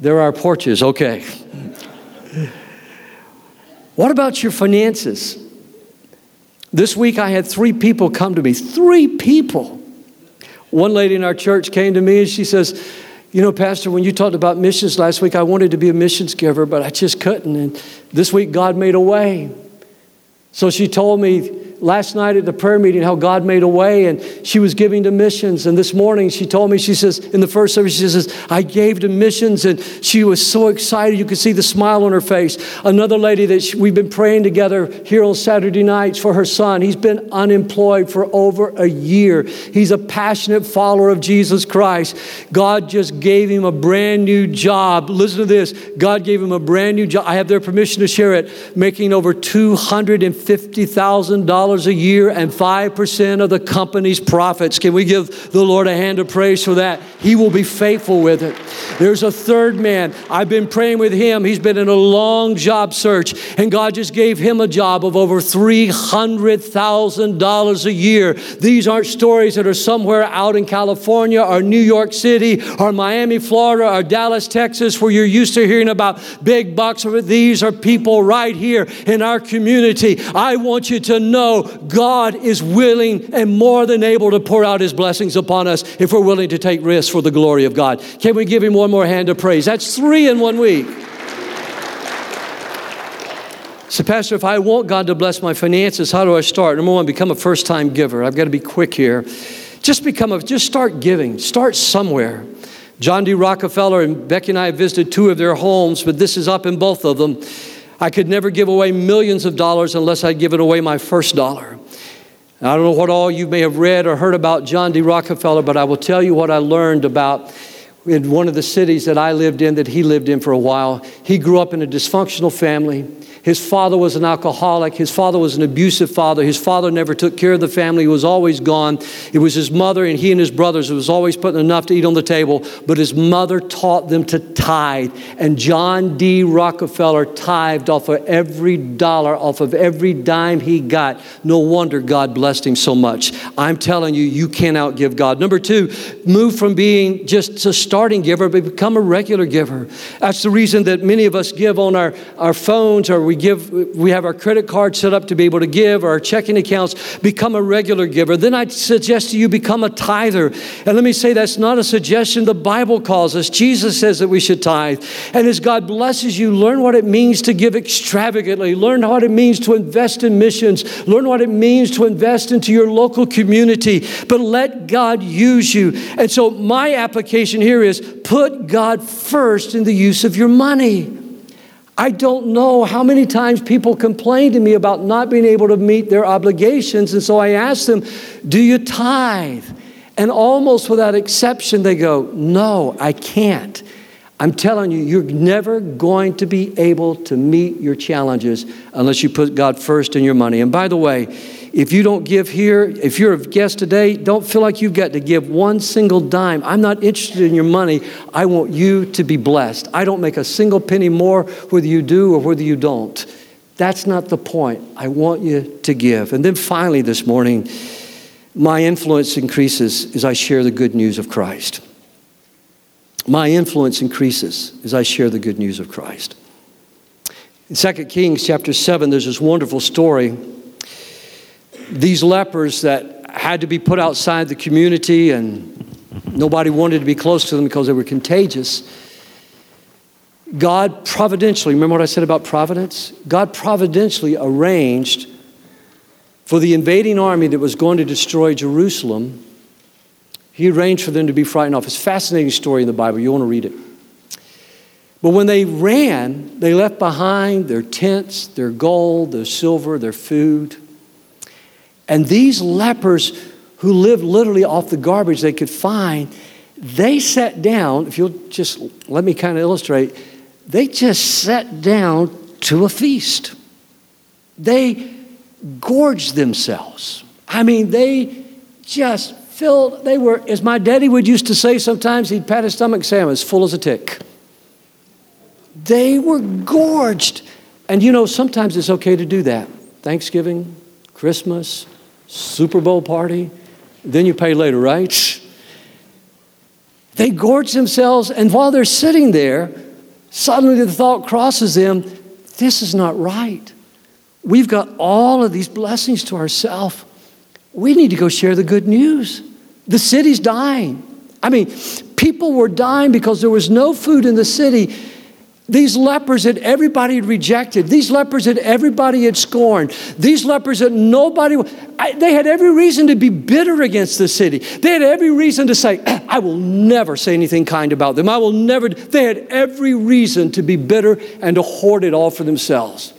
There are porches, okay. What about your finances? This week I had three people come to me. Three people. One lady in our church came to me and she says, You know, Pastor, when you talked about missions last week, I wanted to be a missions giver, but I just couldn't. And this week God made a way. So she told me last night at the prayer meeting how God made a way and she was giving to missions. And this morning she told me, she says, in the first service, she says, I gave to missions and she was so excited. You could see the smile on her face. Another lady that she, we've been praying together here on Saturday nights for her son. He's been unemployed for over a year. He's a passionate follower of Jesus Christ. God just gave him a brand new job. Listen to this God gave him a brand new job. I have their permission to share it, making over $250,000 a year and 5% of the company's profits. Can we give the Lord a hand of praise for that? He will be faithful with it. There's a third man. I've been praying with him. He's been in a long job search, and God just gave him a job of over $300,000 a year. These aren't stories that are somewhere out in California or New York City or Miami, Florida or Dallas, Texas, where you're used to hearing about big bucks. These are people right here in our community. I want you to know God is willing and more than able to pour out his blessings upon us if we're willing to take risks for the glory of God. Can we give him one more hand of praise? That's three in one week. So, Pastor, if I want God to bless my finances, how do I start? Number one, become a first time giver. I've got to be quick here. Just become a, just start giving. Start somewhere. John D. Rockefeller and Becky and I have visited two of their homes, but this is up in both of them. I could never give away millions of dollars unless I'd given away my first dollar. I don't know what all you may have read or heard about John D. Rockefeller, but I will tell you what I learned about in one of the cities that I lived in, that he lived in for a while. He grew up in a dysfunctional family. His father was an alcoholic. His father was an abusive father. His father never took care of the family. He was always gone. It was his mother and he and his brothers who was always putting enough to eat on the table. But his mother taught them to tithe. And John D. Rockefeller tithed off of every dollar, off of every dime he got. No wonder God blessed him so much. I'm telling you, you can't outgive God. Number two, move from being just to start starting giver, but become a regular giver. That's the reason that many of us give on our, our phones or we give we have our credit card set up to be able to give or our checking accounts. Become a regular giver. Then I suggest to you become a tither. And let me say that's not a suggestion. The Bible calls us. Jesus says that we should tithe. And as God blesses you, learn what it means to give extravagantly. Learn what it means to invest in missions. Learn what it means to invest into your local community. But let God use you. And so my application here is put God first in the use of your money. I don't know how many times people complain to me about not being able to meet their obligations. And so I ask them, Do you tithe? And almost without exception, they go, No, I can't. I'm telling you, you're never going to be able to meet your challenges unless you put God first in your money. And by the way, if you don't give here, if you're a guest today, don't feel like you've got to give one single dime. I'm not interested in your money. I want you to be blessed. I don't make a single penny more whether you do or whether you don't. That's not the point. I want you to give. And then finally, this morning, my influence increases as I share the good news of Christ. My influence increases as I share the good news of Christ. In 2 Kings chapter 7, there's this wonderful story these lepers that had to be put outside the community and nobody wanted to be close to them because they were contagious. God providentially, remember what I said about providence? God providentially arranged for the invading army that was going to destroy Jerusalem. He arranged for them to be frightened off. It's a fascinating story in the Bible. You want to read it. But when they ran, they left behind their tents, their gold, their silver, their food. And these lepers who lived literally off the garbage they could find, they sat down, if you'll just let me kind of illustrate, they just sat down to a feast. They gorged themselves. I mean, they just filled, they were, as my daddy would used to say sometimes, he'd pat his stomach I'm as full as a tick. They were gorged. And you know, sometimes it's okay to do that. Thanksgiving, Christmas, Super Bowl party, then you pay later, right? They gorge themselves, and while they're sitting there, suddenly the thought crosses them this is not right. We've got all of these blessings to ourselves. We need to go share the good news. The city's dying. I mean, people were dying because there was no food in the city. These lepers that everybody had rejected, these lepers that everybody had scorned, these lepers that nobody, I, they had every reason to be bitter against the city. They had every reason to say, eh, I will never say anything kind about them. I will never. They had every reason to be bitter and to hoard it all for themselves.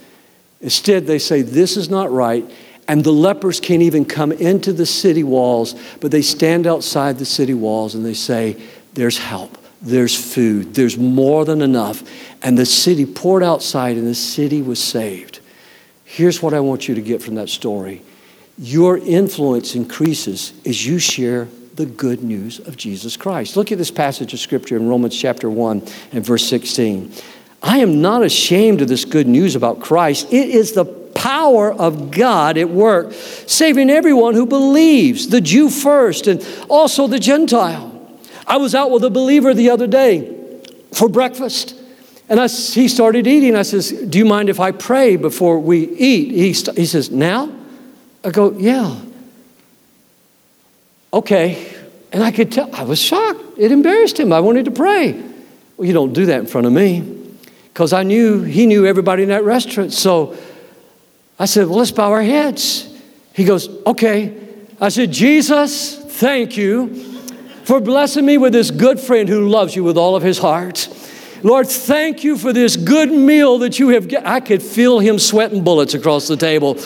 Instead, they say, This is not right. And the lepers can't even come into the city walls, but they stand outside the city walls and they say, There's help there's food, there's more than enough. And the city poured outside, and the city was saved. Here's what I want you to get from that story your influence increases as you share the good news of Jesus Christ. Look at this passage of scripture in Romans chapter 1 and verse 16. I am not ashamed of this good news about Christ. It is the power of God at work, saving everyone who believes, the Jew first, and also the Gentile. I was out with a believer the other day for breakfast. And I, he started eating. I says, Do you mind if I pray before we eat? He, he says, Now? I go, Yeah. Okay. And I could tell, I was shocked. It embarrassed him. I wanted to pray. Well, you don't do that in front of me because I knew he knew everybody in that restaurant. So I said, Well, let's bow our heads. He goes, Okay. I said, Jesus, thank you for blessing me with this good friend who loves you with all of his heart. Lord, thank you for this good meal that you have. I could feel him sweating bullets across the table.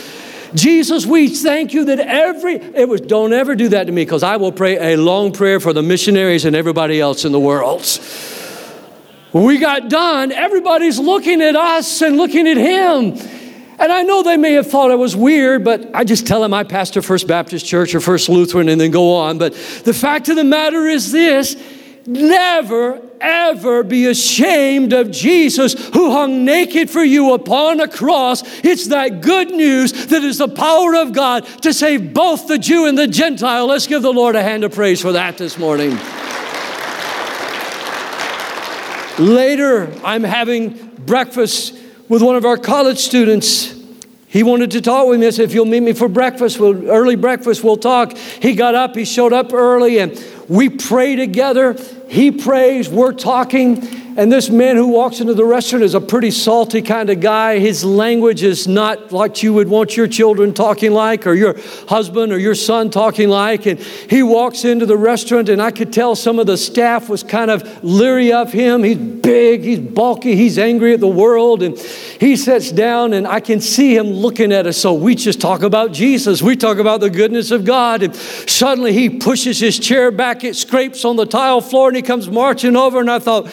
Jesus, we thank you that every, it was, don't ever do that to me because I will pray a long prayer for the missionaries and everybody else in the world. When we got done, everybody's looking at us and looking at him. And I know they may have thought I was weird, but I just tell them I pastor First Baptist Church or First Lutheran and then go on. But the fact of the matter is this never, ever be ashamed of Jesus who hung naked for you upon a cross. It's that good news that is the power of God to save both the Jew and the Gentile. Let's give the Lord a hand of praise for that this morning. Later, I'm having breakfast with one of our college students. He wanted to talk with me. I said, if you'll meet me for breakfast, we'll, early breakfast, we'll talk. He got up, he showed up early, and we pray together. He prays, we're talking. And this man who walks into the restaurant is a pretty salty kind of guy. His language is not like you would want your children talking like, or your husband or your son talking like. And he walks into the restaurant, and I could tell some of the staff was kind of leery of him. He's big, he's bulky, he's angry at the world. And he sits down, and I can see him looking at us. So we just talk about Jesus, we talk about the goodness of God. And suddenly he pushes his chair back, it scrapes on the tile floor, and he comes marching over. And I thought,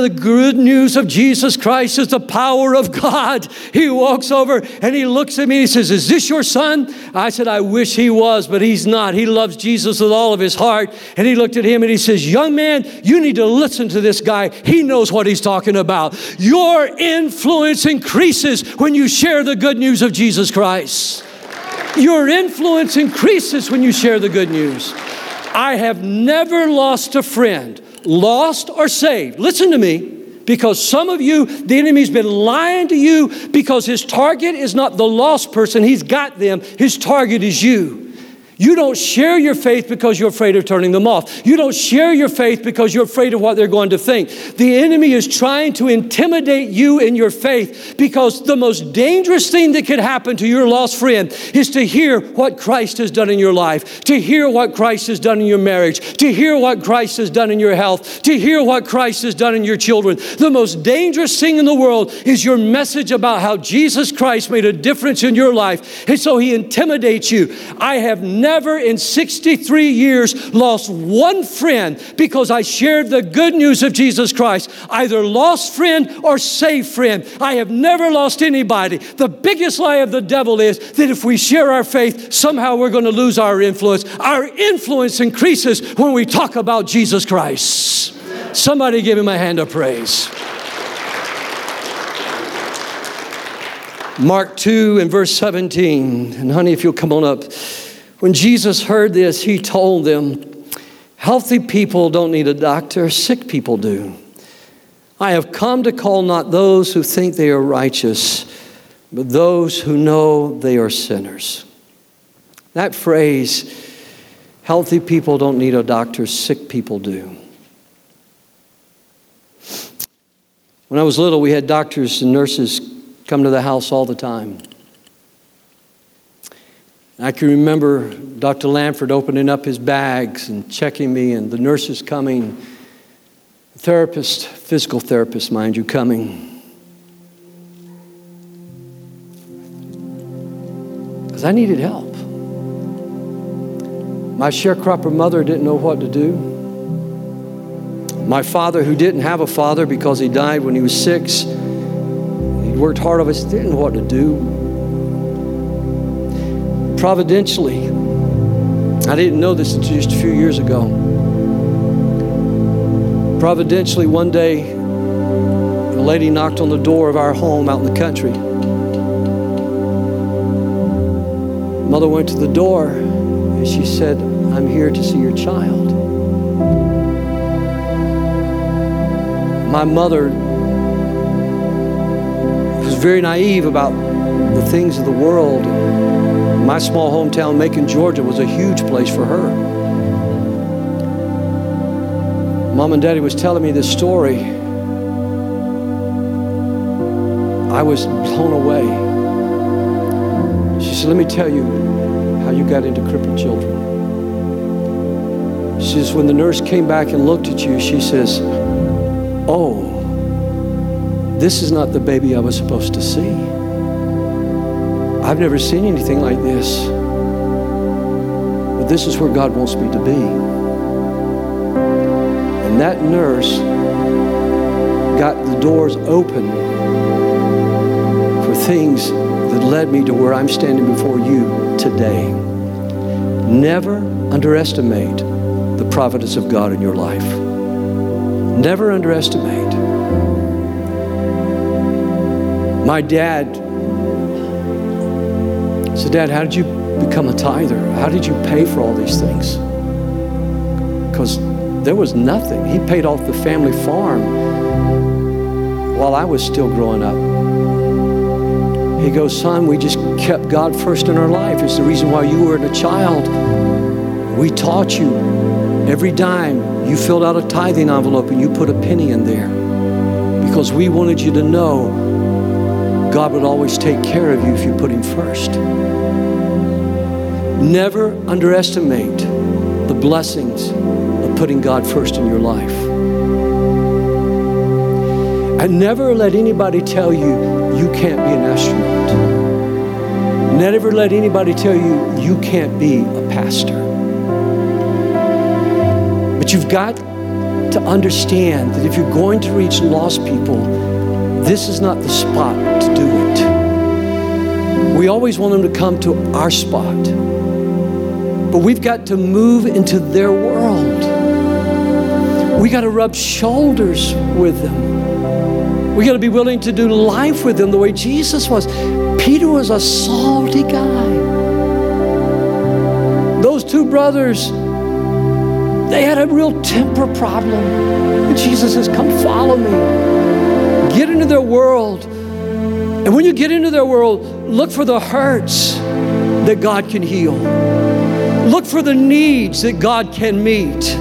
the good news of Jesus Christ is the power of God. He walks over and he looks at me and he says, Is this your son? I said, I wish he was, but he's not. He loves Jesus with all of his heart. And he looked at him and he says, Young man, you need to listen to this guy. He knows what he's talking about. Your influence increases when you share the good news of Jesus Christ. Your influence increases when you share the good news. I have never lost a friend lost or saved. Listen to me. Because some of you, the enemy's been lying to you because his target is not the lost person, he's got them. His target is you. You don't share your faith because you're afraid of turning them off. You don't share your faith because you're afraid of what they're going to think. The enemy is trying to intimidate you in your faith because the most dangerous thing that could happen to your lost friend is to hear what Christ has done in your life, to hear what Christ has done in your marriage, to hear what Christ has done in your health, to hear what Christ has done in your children. The most dangerous thing in the world is your message about how Jesus Christ made a difference in your life. And so he intimidates you. I have never never in 63 years lost one friend because I shared the good news of Jesus Christ, either lost friend or saved friend. I have never lost anybody. The biggest lie of the devil is that if we share our faith, somehow we're going to lose our influence. Our influence increases when we talk about Jesus Christ. Somebody give him a hand of praise. Mark 2 and verse 17. And honey, if you'll come on up. When Jesus heard this, he told them, Healthy people don't need a doctor, sick people do. I have come to call not those who think they are righteous, but those who know they are sinners. That phrase, healthy people don't need a doctor, sick people do. When I was little, we had doctors and nurses come to the house all the time. I can remember Dr. Lanford opening up his bags and checking me, and the nurses coming, therapist, physical therapist, mind you, coming. Because I needed help. My sharecropper mother didn't know what to do. My father, who didn't have a father because he died when he was six, he worked hard of us, didn't know what to do providentially, I didn't know this until just a few years ago. Providentially, one day, a lady knocked on the door of our home out in the country. Mother went to the door and she said, I'm here to see your child. My mother was very naive about the things of the world my small hometown, Macon, Georgia, was a huge place for her. Mom and Daddy was telling me this story. I was blown away. She said, Let me tell you how you got into crippled children. She says, When the nurse came back and looked at you, she says, Oh, this is not the baby I was supposed to see. I've never seen anything like this. But this is where God wants me to be. And that nurse got the doors open for things that led me to where I'm standing before you today. Never underestimate the providence of God in your life. Never underestimate. My dad so, Dad, how did you become a tither? How did you pay for all these things? Because there was nothing. He paid off the family farm while I was still growing up. He goes, Son, we just kept God first in our life. It's the reason why you were a child. We taught you every dime. You filled out a tithing envelope and you put a penny in there because we wanted you to know God would always take care of you if you put Him first. Never underestimate the blessings of putting God first in your life. And never let anybody tell you you can't be an astronaut. Never let anybody tell you you can't be a pastor. But you've got to understand that if you're going to reach lost people, this is not the spot to do it. We always want them to come to our spot. But we've got to move into their world. We got to rub shoulders with them. We got to be willing to do life with them the way Jesus was. Peter was a salty guy. Those two brothers, they had a real temper problem. And Jesus says, Come follow me. Get into their world. And when you get into their world, look for the hurts that God can heal. Look for the needs that God can meet.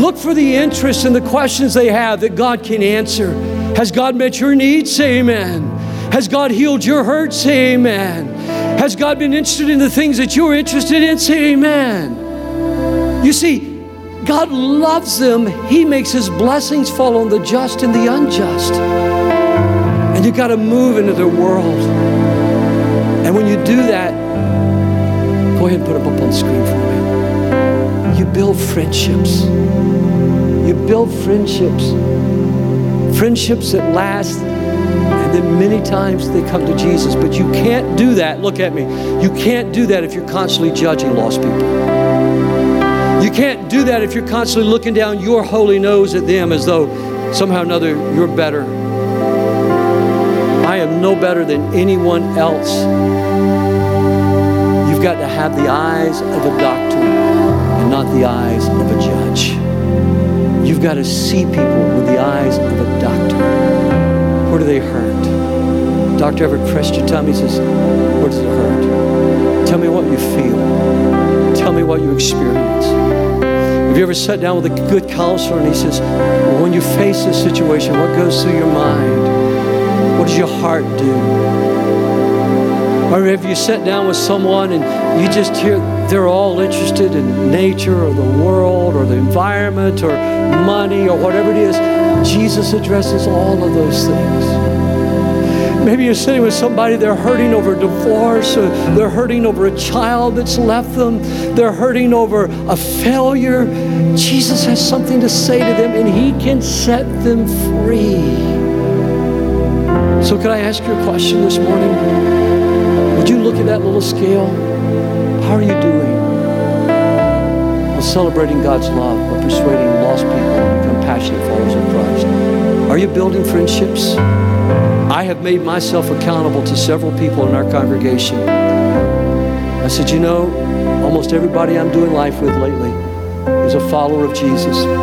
Look for the interests and the questions they have that God can answer. Has God met your needs? Say amen. Has God healed your hurt? Say amen. Has God been interested in the things that you're interested in? Say amen. You see, God loves them. He makes his blessings fall on the just and the unjust. And you've got to move into their world. And when you do that, go ahead and put them up on screen for me. You build friendships. You build friendships friendships that last, and then many times they come to Jesus. But you can't do that. Look at me. You can't do that if you're constantly judging lost people. You can't do that if you're constantly looking down your holy nose at them as though somehow or another you're better. I am no better than anyone else. You've got to have the eyes of a doctor and not the eyes of a judge. You've got to see people with the eyes of a doctor. Where do they hurt? Doctor ever pressed your tummy? He says, Where does it hurt? Tell me what you feel. Tell me what you experience. Have you ever sat down with a good counselor and he says, When you face this situation, what goes through your mind? What does your heart do? Or if you sit down with someone and you just hear they're all interested in nature or the world or the environment or money or whatever it is? Jesus addresses all of those things. Maybe you're sitting with somebody, they're hurting over divorce, or they're hurting over a child that's left them, they're hurting over a failure. Jesus has something to say to them, and He can set them free. So, could I ask you a question this morning? Would you look at that little scale? How are you doing? Well, celebrating God's love by persuading lost people to become passionate followers of Christ. Are you building friendships? I have made myself accountable to several people in our congregation. I said, you know, almost everybody I'm doing life with lately is a follower of Jesus. And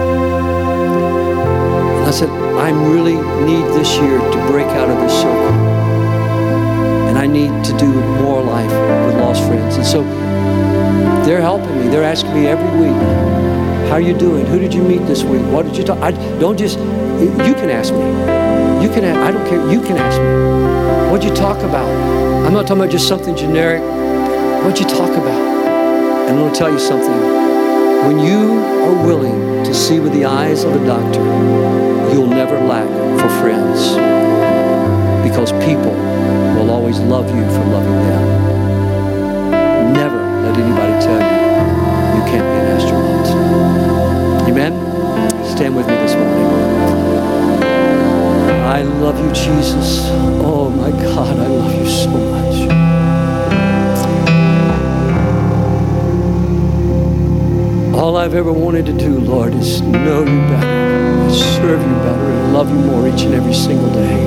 I said, I really need this year to break out of this circle. I need to do more life with lost friends. And so they're helping me. They're asking me every week, how are you doing? Who did you meet this week? What did you talk? I don't just, you can ask me. You can, I don't care. You can ask me. What'd you talk about? I'm not talking about just something generic. What'd you talk about? And I'm going to tell you something. When you are willing to see with the eyes of a doctor, you'll never lack for friends because people will always love you for loving them. Never let anybody tell you you can't be an astronaut. Amen? Stand with me this morning. I love you, Jesus. Oh my God, I love you so much. All I've ever wanted to do, Lord, is know you better, serve you better, and love you more each and every single day.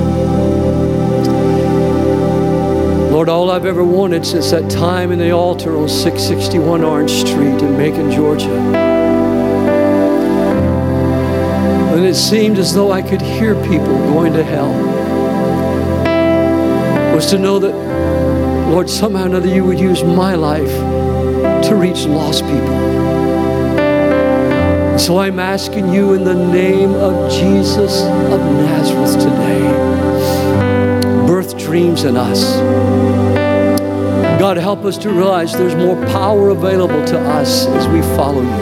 Lord, all I've ever wanted since that time in the altar on 661 Orange Street in Macon, Georgia. When it seemed as though I could hear people going to hell was to know that, Lord, somehow or another you would use my life to reach lost people. So I'm asking you in the name of Jesus of Nazareth today, birth dreams in us. God, help us to realize there's more power available to us as we follow you.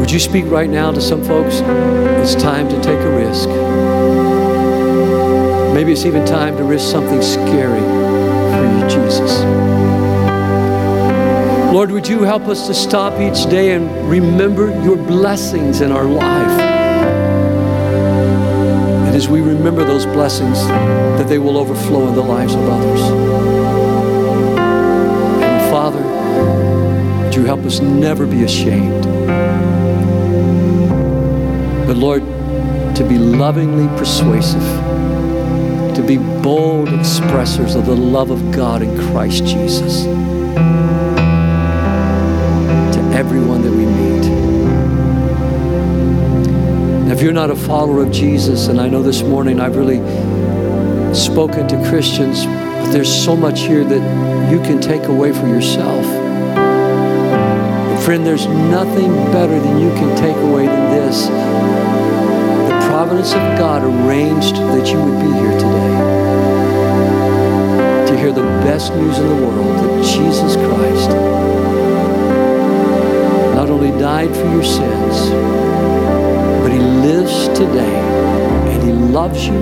Would you speak right now to some folks? It's time to take a risk. Maybe it's even time to risk something scary for you, Jesus. Lord, would you help us to stop each day and remember your blessings in our life? And as we remember those blessings, that they will overflow in the lives of others. And Father, would you help us never be ashamed? But Lord, to be lovingly persuasive to be bold expressors of the love of God in Christ Jesus everyone that we meet. Now, if you're not a follower of Jesus, and I know this morning I've really spoken to Christians, but there's so much here that you can take away for yourself. friend, there's nothing better than you can take away than this The providence of God arranged that you would be here today to hear the best news in the world that Jesus Christ died for your sins, but he lives today and he loves you,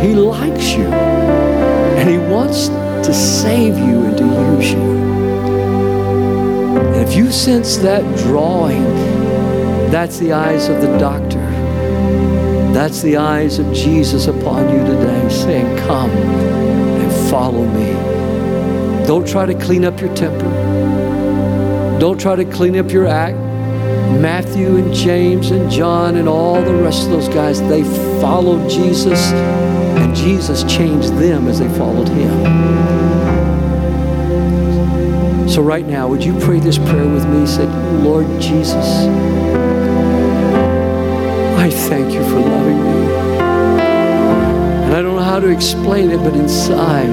he likes you, and he wants to save you and to use you. And if you sense that drawing, that's the eyes of the doctor. That's the eyes of Jesus upon you today, saying, Come and follow me. Don't try to clean up your temper. Don't try to clean up your act. Matthew and James and John and all the rest of those guys, they followed Jesus, and Jesus changed them as they followed him. So, right now, would you pray this prayer with me? Say, Lord Jesus, I thank you for loving me. And I don't know how to explain it, but inside,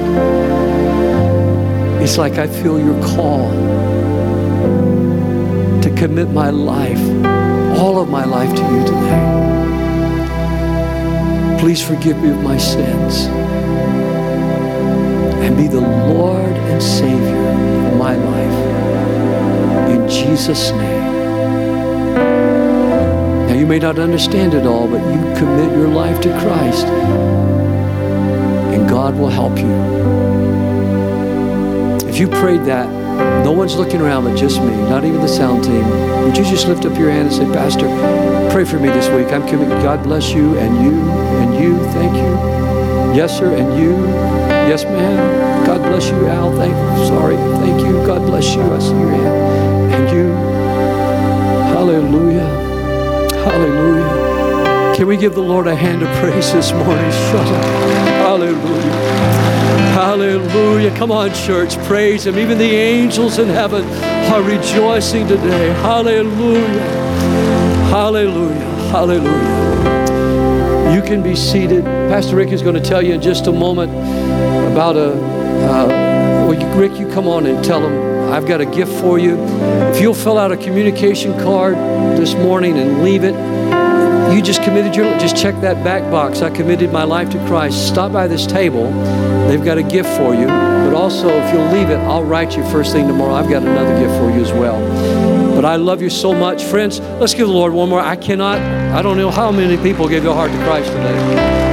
it's like I feel your call commit my life, all of my life to you today. Please forgive me of my sins and be the Lord and Savior of my life. In Jesus' name. Now, you may not understand it all, but you commit your life to Christ, and God will help you. If you prayed that, no one's looking around but just me, not even the sound team. Would you just lift up your hand and say, Pastor, pray for me this week. I'm coming. God bless you and you and you. Thank you. Yes, sir. And you. Yes, ma'am. God bless you, Al. Thank you. sorry. Thank you. God bless you. I see your hand. And you. Hallelujah. Hallelujah. Can we give the Lord a hand of praise this morning? Shut up. Hallelujah. Hallelujah. Come on, church. Praise Him. Even the angels in heaven are rejoicing today. Hallelujah. Hallelujah. Hallelujah. You can be seated. Pastor Rick is going to tell you in just a moment about a. Uh, well, you, Rick, you come on and tell them I've got a gift for you. If you'll fill out a communication card this morning and leave it, you just committed your just check that back box. I committed my life to Christ. Stop by this table. They've got a gift for you. But also, if you'll leave it, I'll write you first thing tomorrow. I've got another gift for you as well. But I love you so much. Friends, let's give the Lord one more. I cannot, I don't know how many people gave their heart to Christ today.